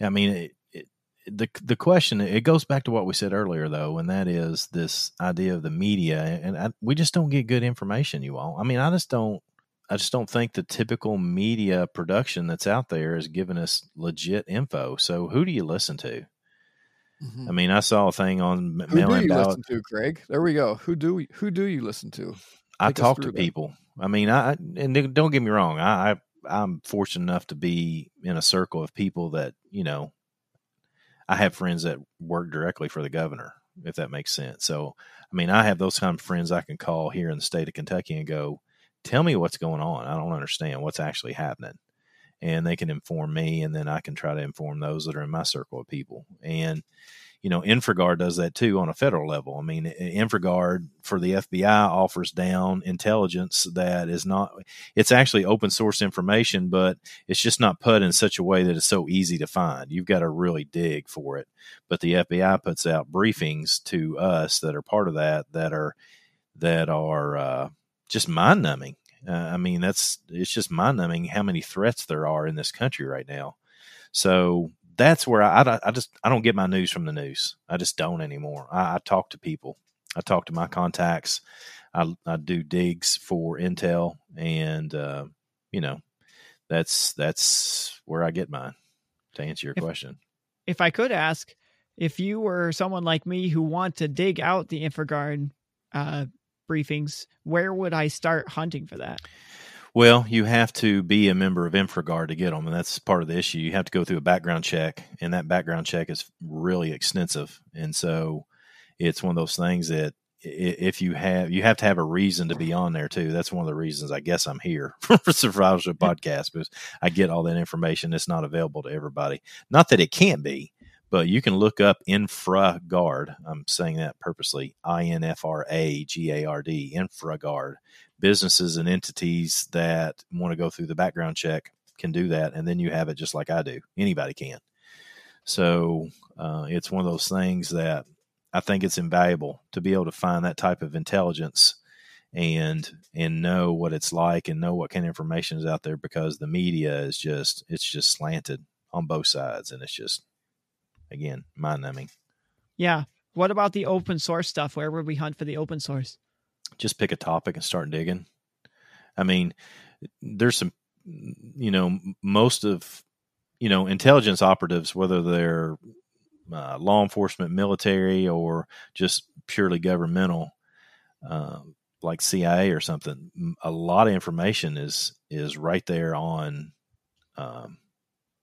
I mean, it, it, the the question it goes back to what we said earlier though, and that is this idea of the media, and I, we just don't get good information. You all, I mean, I just don't I just don't think the typical media production that's out there is giving us legit info. So who do you listen to? Mm-hmm. I mean, I saw a thing on who do you listen to, Craig? There we go. Who do we, who do you listen to? Take I talk to people. I mean, I and don't get me wrong. I, I I'm fortunate enough to be in a circle of people that you know. I have friends that work directly for the governor, if that makes sense. So, I mean, I have those kind of friends I can call here in the state of Kentucky and go, tell me what's going on. I don't understand what's actually happening. And they can inform me, and then I can try to inform those that are in my circle of people. And, you know, InfraGard does that too on a federal level. I mean, InfraGard for the FBI offers down intelligence that is not, it's actually open source information, but it's just not put in such a way that it's so easy to find. You've got to really dig for it. But the FBI puts out briefings to us that are part of that, that are, that are, uh, just mind numbing. Uh, I mean, that's it's just mind numbing how many threats there are in this country right now. So that's where I, I, I, just I don't get my news from the news. I just don't anymore. I, I talk to people. I talk to my contacts. I, I do digs for intel, and uh, you know, that's that's where I get mine. To answer your if, question, if I could ask, if you were someone like me who want to dig out the InfraGard uh, briefings, where would I start hunting for that? Well, you have to be a member of InfraGard to get them, and that's part of the issue. You have to go through a background check, and that background check is really extensive. And so it's one of those things that if you have you have to have a reason to be on there too. That's one of the reasons I guess I'm here for Survival Show Podcast because I get all that information. It's not available to everybody. Not that it can't be, but you can look up InfraGard. I'm saying that purposely. I N F R A G A R D. InfraGard. Businesses and entities that want to go through the background check can do that, and then you have it just like I do. Anybody can. So uh, it's one of those things that I think it's invaluable to be able to find that type of intelligence and and know what it's like and know what kind of information is out there because the media is just it's just slanted on both sides and it's just again mind numbing. Yeah. What about the open source stuff? Where would we hunt for the open source? Just pick a topic and start digging. I mean, there's some you know most of you know intelligence operatives whether they're uh, law enforcement, military, or just purely governmental, uh, like CIA or something, a lot of information is is right there on, um,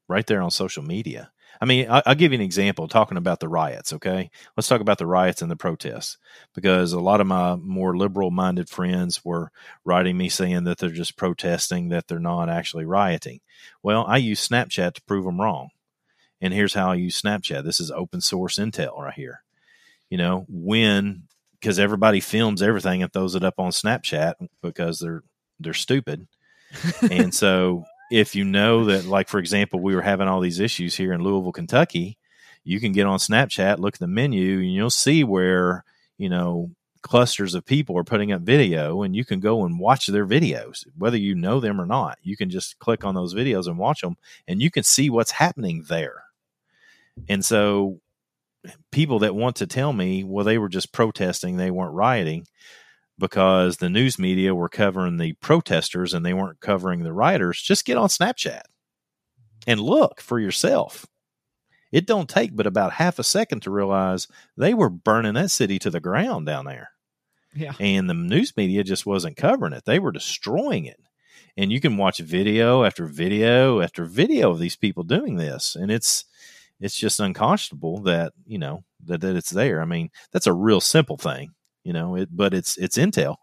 right there on social media. I mean, I, will give you an example talking about the riots. Okay, let's talk about the riots and the protests because a lot of my more liberal-minded friends were writing me saying that they're just protesting, that they're not actually rioting. Well, I use Snapchat to prove them wrong and here's how I use Snapchat. This is open source intel right here. You know, when because everybody films everything and throws it up on Snapchat because they're they're stupid. and so if you know that like for example, we were having all these issues here in Louisville, Kentucky, you can get on Snapchat, look at the menu, and you'll see where, you know, clusters of people are putting up video and you can go and watch their videos. Whether you know them or not you can just click on those videos and watch them and you can see what's happening there. And so people that want to tell me, well, they were just protesting, they weren't rioting because the news media were covering the protesters and they weren't covering the rioters, just get on Snapchat and look for yourself. It don't take but about half a second to realize they were burning that city to the ground down there. Yeah. And the news media just wasn't covering it. They were destroying it. And you can watch video after video after video of these people doing this. And it's it's just unconscionable that you know that, that it's there. I mean, that's a real simple thing, you know. It, but it's it's intel.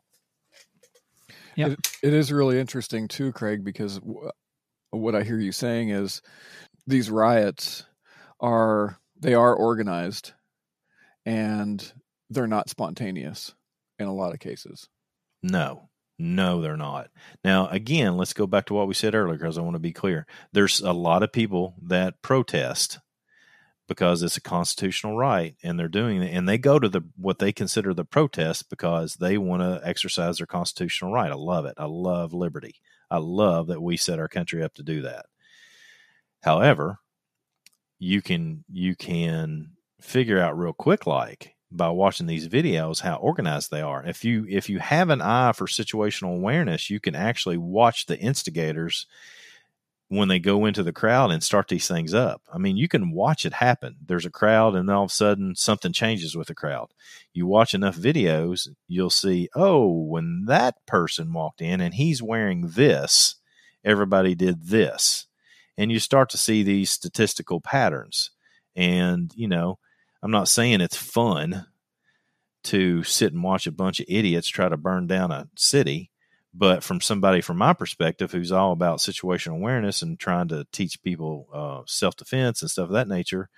Yeah, it, it is really interesting too, Craig, because w- what I hear you saying is these riots are they are organized and they're not spontaneous in a lot of cases. No, no, they're not. Now, again, let's go back to what we said earlier because I want to be clear. There's a lot of people that protest because it's a constitutional right and they're doing it and they go to the what they consider the protest because they want to exercise their constitutional right. I love it. I love liberty. I love that we set our country up to do that. However, you can you can figure out real quick like by watching these videos how organized they are. If you if you have an eye for situational awareness, you can actually watch the instigators when they go into the crowd and start these things up. I mean, you can watch it happen. There's a crowd, and all of a sudden something changes with the crowd. You watch enough videos, you'll see, oh, when that person walked in and he's wearing this, everybody did this. And you start to see these statistical patterns. And, you know, I'm not saying it's fun to sit and watch a bunch of idiots try to burn down a city but from somebody from my perspective who's all about situational awareness and trying to teach people uh, self-defense and stuff of that nature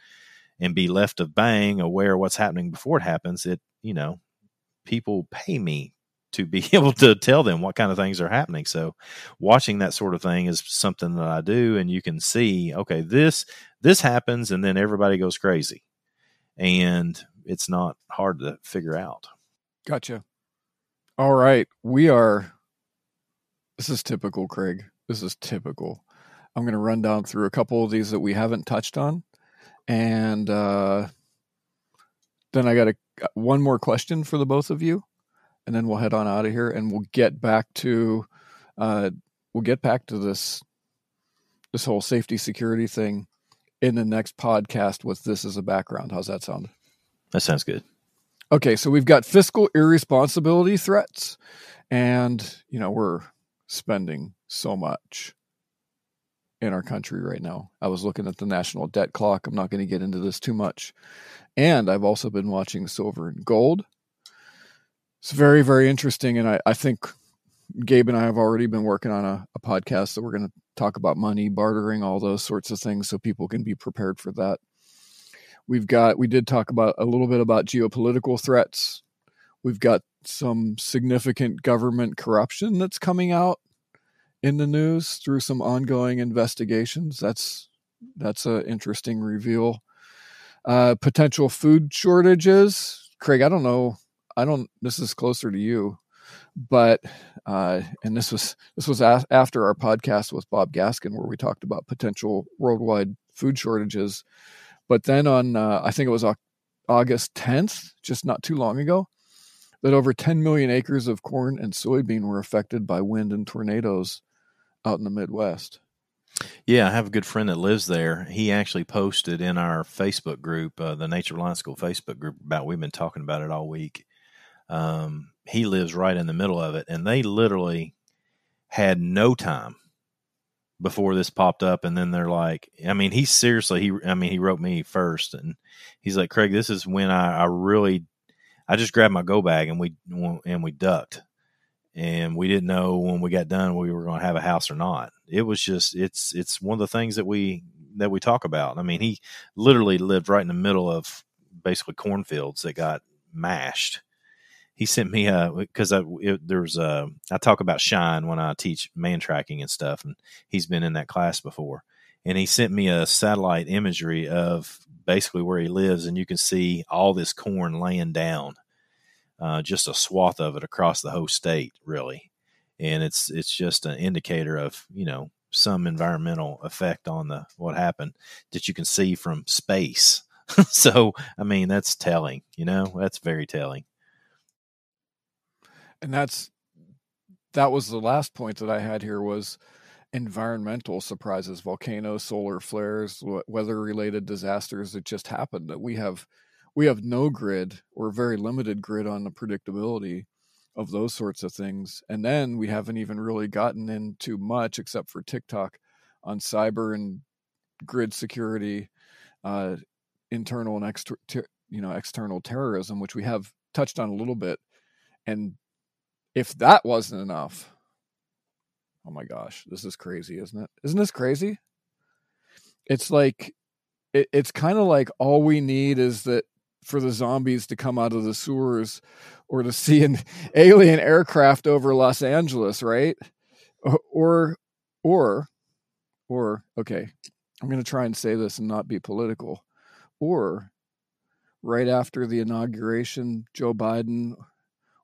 and be left of bang aware of what's happening before it happens it you know people pay me to be able to tell them what kind of things are happening. So watching that sort of thing is something that i do and you can see okay this this happens and then everybody goes crazy and it's not hard to figure out. Gotcha. All right. We are this is typical, Craig. This is typical. I'm going to run down through a couple of these that we haven't touched on, and uh, then I got a uh, one more question for the both of you, and then we'll head on out of here, and we'll get back to uh, we'll get back to this this whole safety security thing in the next podcast with this as a background. How's that sound? That sounds good. Okay, so we've got fiscal irresponsibility threats, and you know we're spending so much in our country right now. I was looking at the national debt clock. I'm not going to get into this too much. And I've also been watching silver and gold. It's very, very interesting. And I, I think Gabe and I have already been working on a, a podcast that we're going to talk about money, bartering, all those sorts of things so people can be prepared for that. We've got, we did talk about a little bit about geopolitical threats. We've got some significant government corruption that's coming out in the news through some ongoing investigations. That's that's an interesting reveal. Uh, potential food shortages, Craig. I don't know. I don't. This is closer to you, but uh, and this was this was a- after our podcast with Bob Gaskin where we talked about potential worldwide food shortages. But then on uh, I think it was August 10th, just not too long ago, that over 10 million acres of corn and soybean were affected by wind and tornadoes out in the Midwest. Yeah, I have a good friend that lives there. He actually posted in our Facebook group, uh, the Nature Reliance School Facebook group, about we've been talking about it all week. Um, he lives right in the middle of it, and they literally had no time before this popped up, and then they're like, I mean, he seriously, he, I mean, he wrote me first, and he's like, Craig, this is when I, I really, I just grabbed my go bag and we and we ducked and we didn't know when we got done we were going to have a house or not. It was just it's it's one of the things that we that we talk about. I mean, he literally lived right in the middle of basically cornfields that got mashed. He sent me uh, a because I it, there's a I talk about shine when I teach man tracking and stuff, and he's been in that class before. And he sent me a satellite imagery of basically where he lives, and you can see all this corn laying down uh, just a swath of it across the whole state, really. And it's it's just an indicator of you know some environmental effect on the what happened that you can see from space. so I mean that's telling, you know, that's very telling. And that's that was the last point that I had here was environmental surprises, volcanoes, solar flares, weather related disasters that just happened that we have we have no grid or very limited grid on the predictability of those sorts of things. And then we haven't even really gotten into much except for TikTok on cyber and grid security, uh, internal and exter- ter- you know external terrorism, which we have touched on a little bit. And if that wasn't enough, oh my gosh, this is crazy, isn't it? Isn't this crazy? It's like it, it's kind of like all we need is that for the zombies to come out of the sewers or to see an alien aircraft over Los Angeles, right? Or, or, or, okay, I'm going to try and say this and not be political. Or, right after the inauguration, Joe Biden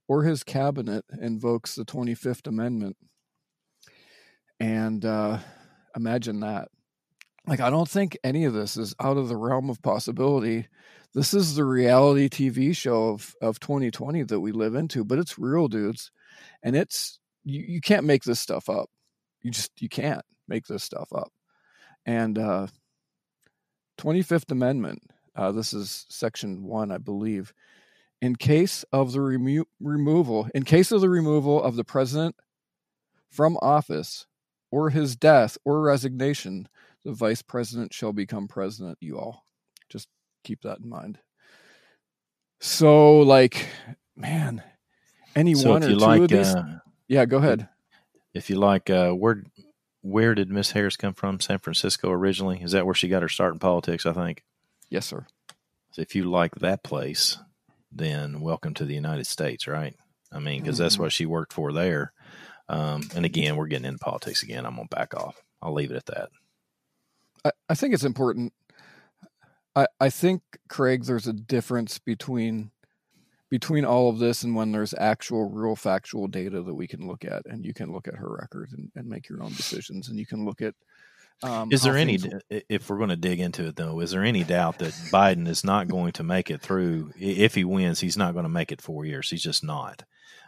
or his cabinet invokes the 25th Amendment. And uh, imagine that. Like, I don't think any of this is out of the realm of possibility this is the reality TV show of, of 2020 that we live into, but it's real, dudes. And it's, you, you can't make this stuff up. You just, you can't make this stuff up. And, uh, 25th Amendment, uh, this is section one, I believe. In case of the remo- removal, in case of the removal of the president from office or his death or resignation, the vice president shall become president, you all keep that in mind. So, like, man, any so one or two like, of these. Uh, yeah, go ahead. If you like, uh, where where did Miss Harris come from? San Francisco originally? Is that where she got her start in politics? I think. Yes, sir. So if you like that place, then welcome to the United States, right? I mean, because mm-hmm. that's what she worked for there. Um, and again, we're getting into politics again. I'm gonna back off. I'll leave it at that. I, I think it's important I, I think Craig, there's a difference between between all of this and when there's actual real factual data that we can look at and you can look at her record and, and make your own decisions and you can look at um, is there any will... if we're going to dig into it though is there any doubt that biden is not going to make it through? If he wins he's not going to make it four years. He's just not.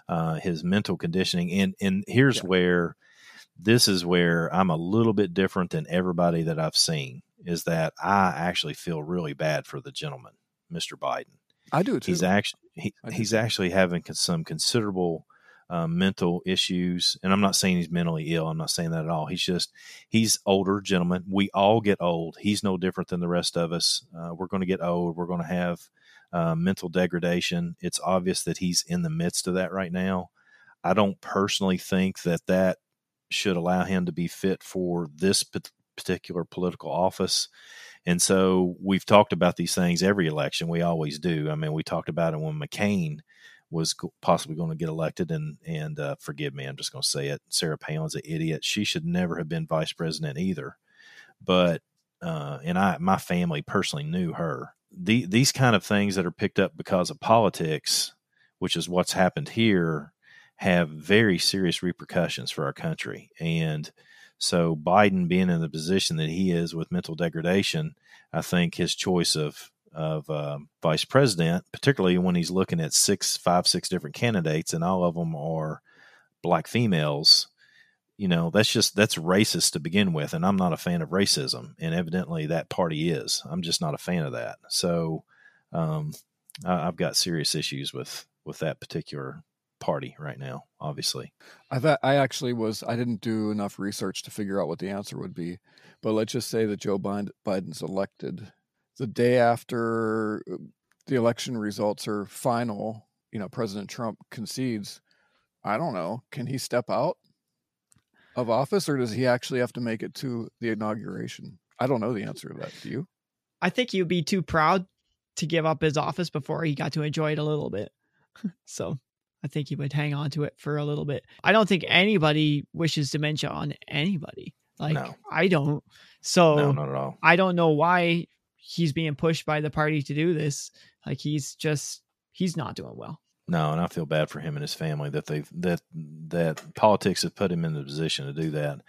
Uh, his mental conditioning and and here's yeah. where this is where i'm a little bit different than everybody that i've seen is that I actually feel really bad for the gentleman, Mr. Biden. I do too. He's actually he, he's actually having some considerable um, mental issues. And I'm not saying he's mentally ill. I'm not saying that at all. He's just, he's older gentleman. We all get old. He's no different than the rest of us. Uh, we're going to get old. We're going to have uh, mental degradation. It's obvious that he's in the midst of that right now. I don't personally think that that should allow him to be fit for this particular political office. And so we've talked about these things every election. We always do. I mean, we talked about it when McCain was possibly going to get elected. And and uh, forgive me, I'm just going to say it. Sarah Palin's an idiot. She should never have been vice president either. But uh, and I, my family personally knew her. The, these kind of things that are picked up because of politics, which is what's happened here, have very serious repercussions for our country. And so Biden being in the position that he is with mental degradation, I think his choice of of uh, vice president, particularly when he's looking at six, five, six different candidates, and all of them are black females. You know, that's just that's racist to begin with, and I'm not a fan of racism, and evidently that party is. I'm just not a fan of that. So, um, I, I've got serious issues with with that particular party right now obviously i thought i actually was i didn't do enough research to figure out what the answer would be but let's just say that joe biden's elected the day after uh, the election results are final, you know, President Trump concedes, I don't know, can he step out of office or does he actually have to make it to the inauguration? I don't know the answer to that. Do you? I think he'd be too proud to give up his office before he got to enjoy it a little bit. so I think he would hang on to it for a little bit. I don't think anybody wishes dementia on anybody. Like no. I don't. So no, not at all. I don't know why he's being pushed by the party to do this. Like he's just he's not doing well. No, and I feel bad for him and his family that they that that politics have put him in the position to do that.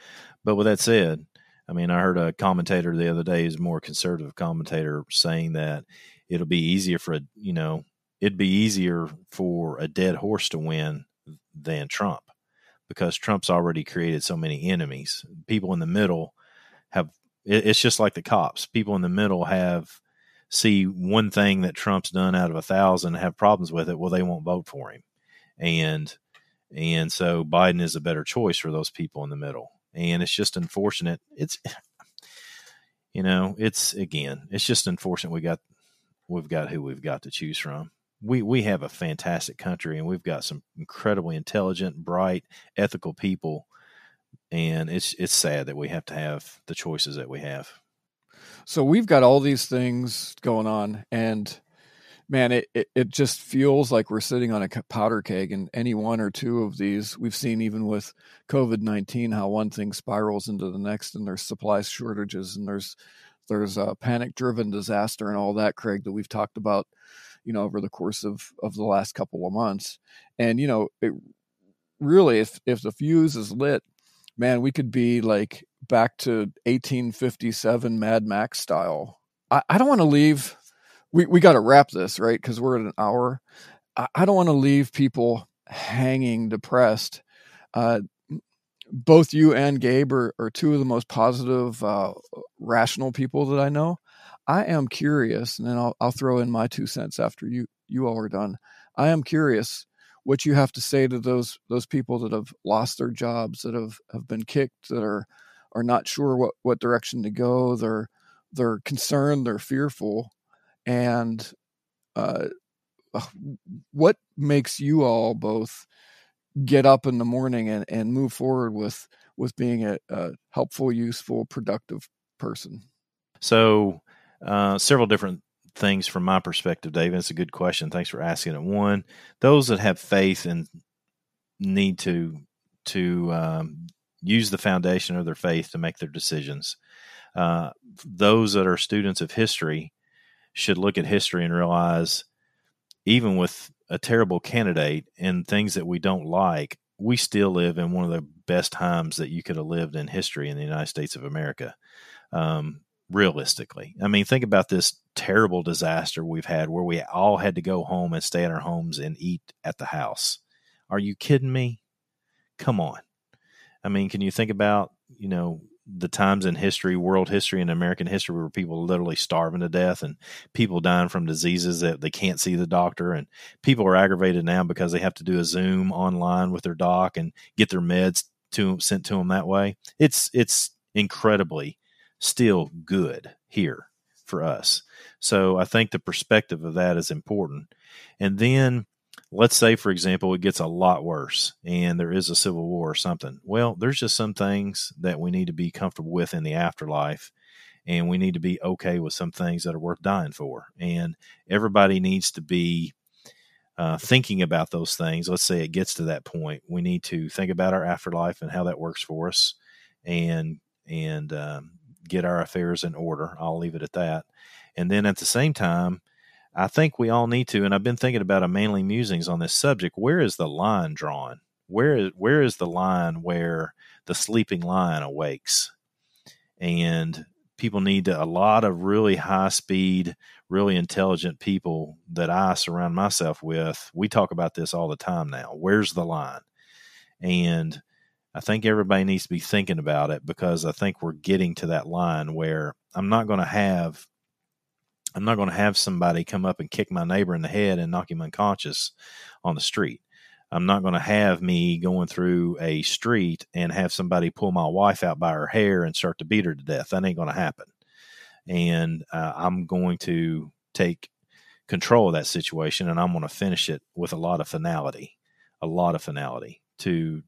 But with that said, I mean, I heard a commentator the other day, is more conservative commentator, saying that it'll be easier for a you know it'd be easier for a dead horse to win than Trump because Trump's already created so many enemies. People in the middle have it, it's just like the cops. People in the middle have see one thing that Trump's done out of a thousand have problems with it. Well, they won't vote for him, and and so Biden is a better choice for those people in the middle. And it's just unfortunate. It's you know, it's again, it's just unfortunate we got we've got who we've got to choose from. We we have a fantastic country and we've got some incredibly intelligent, bright, ethical people and it's it's sad that we have to have the choices that we have. So we've got all these things going on, and man, it, it, it just feels like we're sitting on a powder keg, and any one or two of these we've seen even with COVID nineteen how one thing spirals into the next, and there's supply shortages, and there's there's a panic driven disaster and all that, Craig, that we've talked about, you know, over the course of of the last couple of months, and you know, it, really, if if the fuse is lit man, we could be like back to 1857 Mad Max style. I, I don't want to leave. We, we got to wrap this, right? Because we're at an hour. I, I don't want to leave people hanging depressed. Uh, both you and Gabe are, are, two of the most positive, uh, rational people that I know. I am curious, and then I'll, I'll throw in my two cents after you you all are done. I am curious what you have to say to those those people that have lost their jobs, that have, have been kicked, that are are not sure what, what direction to go. They're they're concerned, they're fearful, and uh, what makes you all both get up in the morning and, and move forward with with being a, a helpful, useful, productive person? So, uh, several different things from my perspective, David. It's a good question. Thanks for asking it. One, those that have faith and need to to um, use the foundation of their faith to make their decisions. Uh, those that are students of history should look at history and realize, even with a terrible candidate and things that we don't like, we still live in one of the best times that you could have lived in history in the United States of America. Um, realistically. I mean, think about this terrible disaster we've had where we all had to go home and stay in our homes and eat at the house. Are you kidding me? Come on. I mean, can you think about, you know, the times in history, world history, and American history where people literally starving to death and people dying from diseases that they can't see the doctor. And people are aggravated now because they have to do a Zoom online with their doc and get their meds to sent to them that way. It's it's incredibly still good here for us. So I think the perspective of that is important. And then let's say, for example, it gets a lot worse and there is a civil war or something. Well, there's just some things that we need to be comfortable with in the afterlife. And we need to be okay with some things that are worth dying for. And everybody needs to be uh, thinking about those things. Let's say it gets to that point. We need to think about our afterlife and how that works for us and, and, um, get our affairs in order. I'll leave it at that. And then at the same time, I think we all need to, and I've been thinking about a manly musings on this subject. Where is the line drawn? Where is where is the line where the sleeping lion awakes? And people need to, a lot of really high speed, really intelligent people that I surround myself with. We talk about this all the time now. Where's the line? And I think everybody needs to be thinking about it because I think we're getting to that line where I'm not going to have I'm not going to have somebody come up and kick my neighbor in the head and knock him unconscious on the street. I'm not going to have me going through a street and have somebody pull my wife out by her hair and start to beat her to death. That ain't going to happen. And uh, I'm going to take control of that situation and I'm going to finish it with a lot of finality, a lot of finality to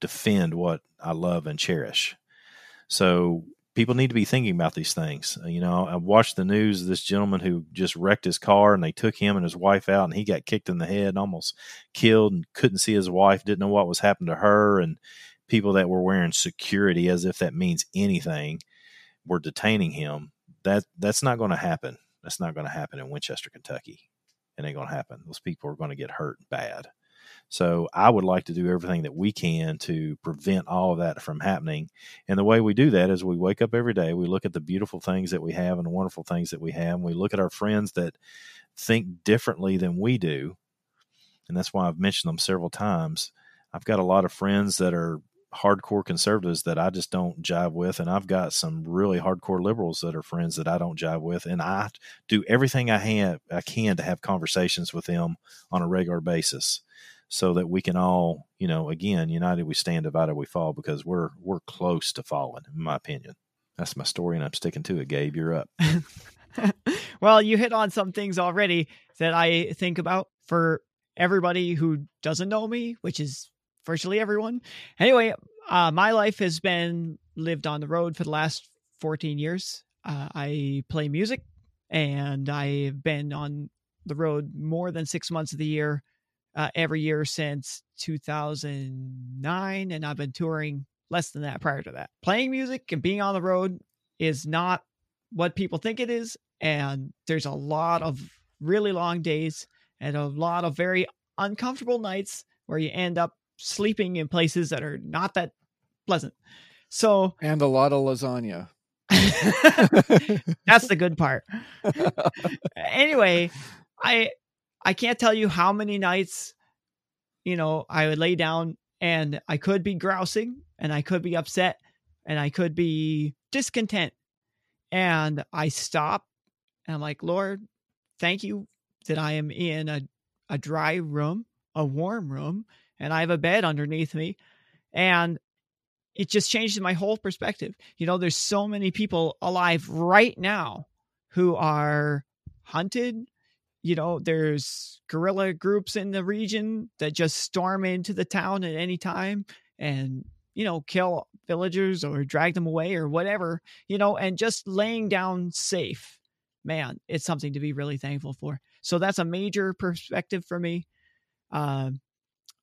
defend what I love and cherish. So people need to be thinking about these things. Uh, you know, I watched the news this gentleman who just wrecked his car and they took him and his wife out and he got kicked in the head, almost killed and couldn't see his wife, didn't know what was happening to her. And people that were wearing security as if that means anything were detaining him. That that's not going to happen. That's not going to happen in Winchester, Kentucky. It ain't going to happen. Those people are going to get hurt bad. So I would like to do everything that we can to prevent all of that from happening. And the way we do that is we wake up every day, we look at the beautiful things that we have and the wonderful things that we have, and we look at our friends that think differently than we do. And that's why I've mentioned them several times. I've got a lot of friends that are hardcore conservatives that I just don't jive with, and I've got some really hardcore liberals that are friends that I don't jive with, and I do everything I have I can to have conversations with them on a regular basis so that we can all, you know, again, united we stand, divided we fall, because we're we're close to falling, in my opinion. That's my story, and I'm sticking to it. Gabe, you're up. well, you hit on some things already that I think about for everybody who doesn't know me, which is virtually everyone. Anyway, uh, my life has been lived on the road for the last 14 years. Uh, I play music and I've been on the road more than six months of the year uh, every year since 2009, and I've been touring less than that prior to that. Playing music and being on the road is not what people think it is, and there's a lot of really long days and a lot of very uncomfortable nights where you end up sleeping in places that are not that pleasant. So, and a lot of lasagna. That's the good part. anyway, I I can't tell you how many nights, you know, I would lay down and I could be grousing and I could be upset and I could be discontent. And I stop and I'm like, Lord, thank you that I am in a, a dry room, a warm room, and I have a bed underneath me. And it just changed my whole perspective. You know, there's so many people alive right now who are hunted, you know, there's guerrilla groups in the region that just storm into the town at any time and, you know, kill villagers or drag them away or whatever, you know, and just laying down safe. Man, it's something to be really thankful for. So that's a major perspective for me. Uh,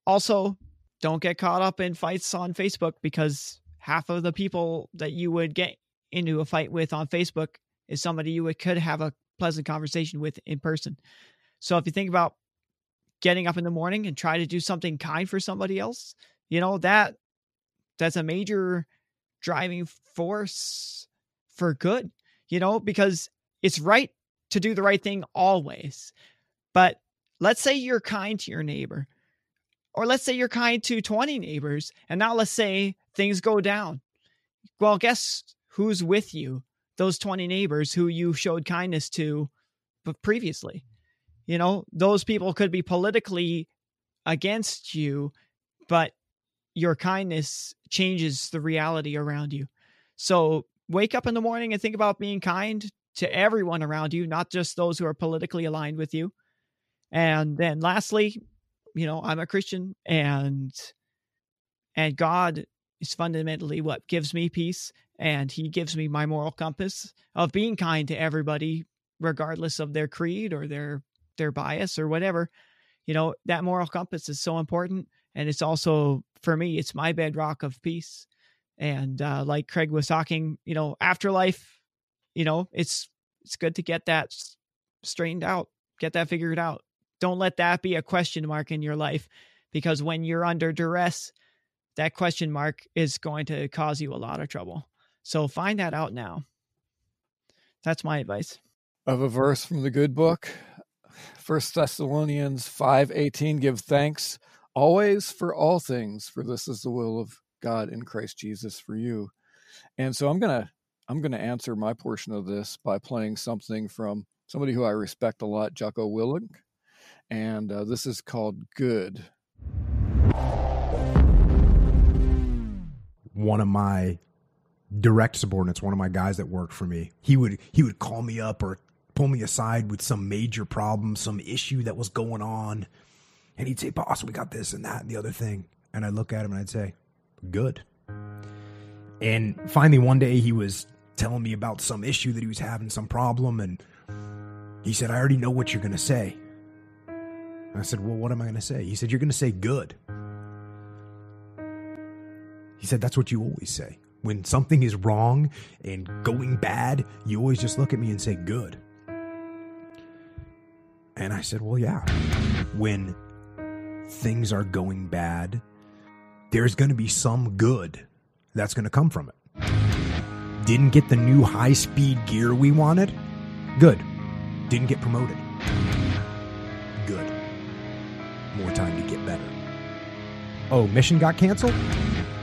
also, don't get caught up in fights on Facebook because half of the people that you would get into a fight with on Facebook is somebody you could have a pleasant conversation with in person. So if you think about getting up in the morning and try to do something kind for somebody else, you know, that that's a major driving force for good, you know, because it's right to do the right thing always. But let's say you're kind to your neighbor, or let's say you're kind to 20 neighbors, and now let's say things go down well, guess who's with you? Those 20 neighbors who you showed kindness to previously. You know, those people could be politically against you, but your kindness changes the reality around you. So wake up in the morning and think about being kind to everyone around you, not just those who are politically aligned with you. And then lastly, you know, I'm a Christian and and God is fundamentally what gives me peace and he gives me my moral compass of being kind to everybody regardless of their creed or their their bias or whatever. You know, that moral compass is so important and it's also for me it's my bedrock of peace. And uh like Craig was talking, you know, afterlife, you know, it's it's good to get that straightened out, get that figured out. Don't let that be a question mark in your life because when you're under duress, that question mark is going to cause you a lot of trouble. So find that out now. That's my advice. Of a verse from the good book, First Thessalonians 5:18 give thanks always for all things for this is the will of God in Christ Jesus for you. And so I'm going to I'm going to answer my portion of this by playing something from somebody who I respect a lot, Jocko Willink and uh, this is called Good. One of my direct subordinates, one of my guys that worked for me, he would he would call me up or pull me aside with some major problem, some issue that was going on, and he'd say, "Boss, we got this and that and the other thing," and I'd look at him and I'd say, "Good." And finally, one day he was telling me about some issue that he was having, some problem, and he said, "I already know what you're going to say." I said, Well, what am I going to say? He said, You're going to say good. He said, That's what you always say. When something is wrong and going bad, you always just look at me and say good. And I said, Well, yeah. When things are going bad, there's going to be some good that's going to come from it. Didn't get the new high speed gear we wanted? Good. Didn't get promoted Good. more time to get better. Oh, mission got canceled?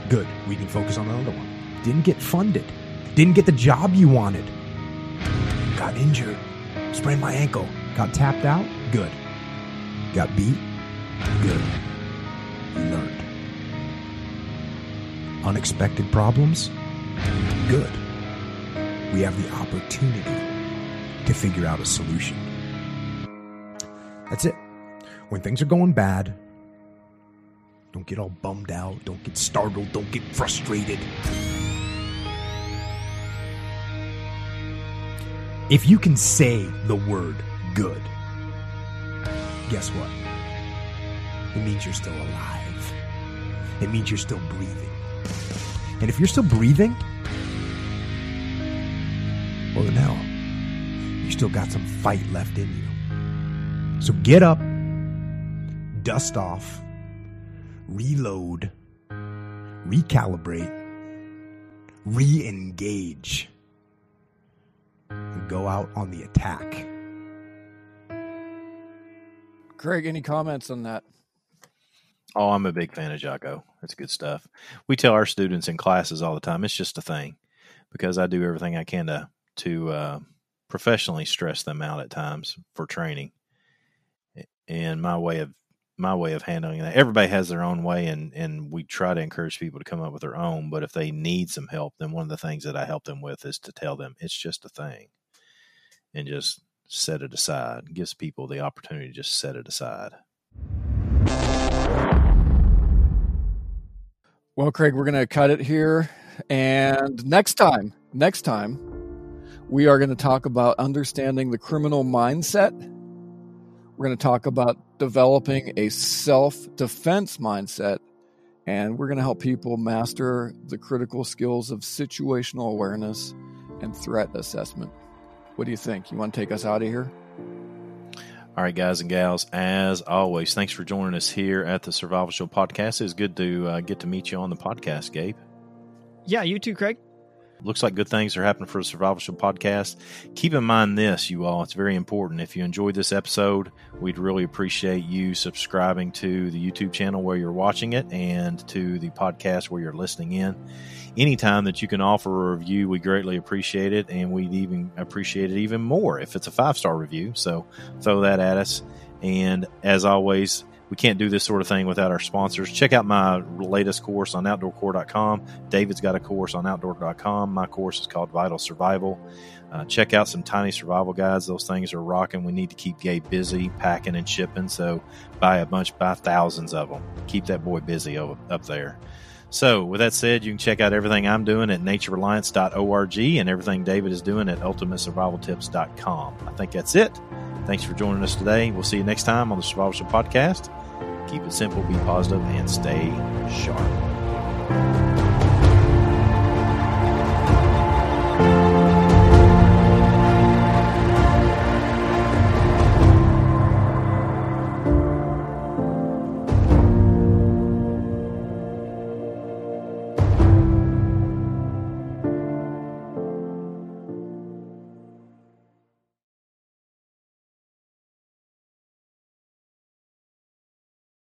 Good. We can focus on another one. Didn't get funded. Didn't get the job you wanted. Got injured. Sprained my ankle. Got tapped out? Good. Got beat? Good. You learned. Unexpected problems? Good. We have the opportunity to figure out a solution. That's it when things are going bad, don't get all bummed out, don't get startled, don't get frustrated. If you can say the word good, guess what? It means you're still alive. It means you're still breathing. And if you're still breathing, well, then hell, you still got some fight left in you. So get up dust off, reload, recalibrate, re engage, and go out on the attack. Craig, any comments on that? Oh, I'm a big fan of Jocko. That's good stuff. We tell our students in classes all the time it's just a thing because I do everything I can to to uh, professionally stress them out at times for training. And my way of my way of handling that. Everybody has their own way, and and we try to encourage people to come up with their own. But if they need some help, then one of the things that I help them with is to tell them it's just a thing, and just set it aside. It gives people the opportunity to just set it aside. Well, Craig, we're going to cut it here, and next time, next time, we are going to talk about understanding the criminal mindset we're going to talk about developing a self defense mindset, and we're going to help people master the critical skills of situational awareness and threat assessment. What do you think? You want to take us out of here? All right, guys and gals, as always, thanks for joining us here at the Survival Show podcast. It's good to uh, get to meet you on the podcast, Gabe. Yeah, you too, Craig. Looks like good things are happening for the Survival Show podcast. Keep in mind this, you all, it's very important. If you enjoyed this episode, we'd really appreciate you subscribing to the YouTube channel where you're watching it and to the podcast where you're listening in. Anytime that you can offer a review, we greatly appreciate it, and we'd even appreciate it even more if it's a five star review. So throw that at us. And as always, we can't do this sort of thing without our sponsors. Check out my latest course on outdoorcore.com. David's got a course on outdoor.com. My course is called Vital Survival. Uh, check out some tiny survival guides. Those things are rocking. We need to keep Gabe busy packing and shipping. So buy a bunch, buy thousands of them. Keep that boy busy up there. So, with that said, you can check out everything I'm doing at naturereliance.org and everything David is doing at ultimatesurvivaltips.com. I think that's it. Thanks for joining us today. We'll see you next time on the Survival Show podcast. Keep it simple, be positive, and stay sharp.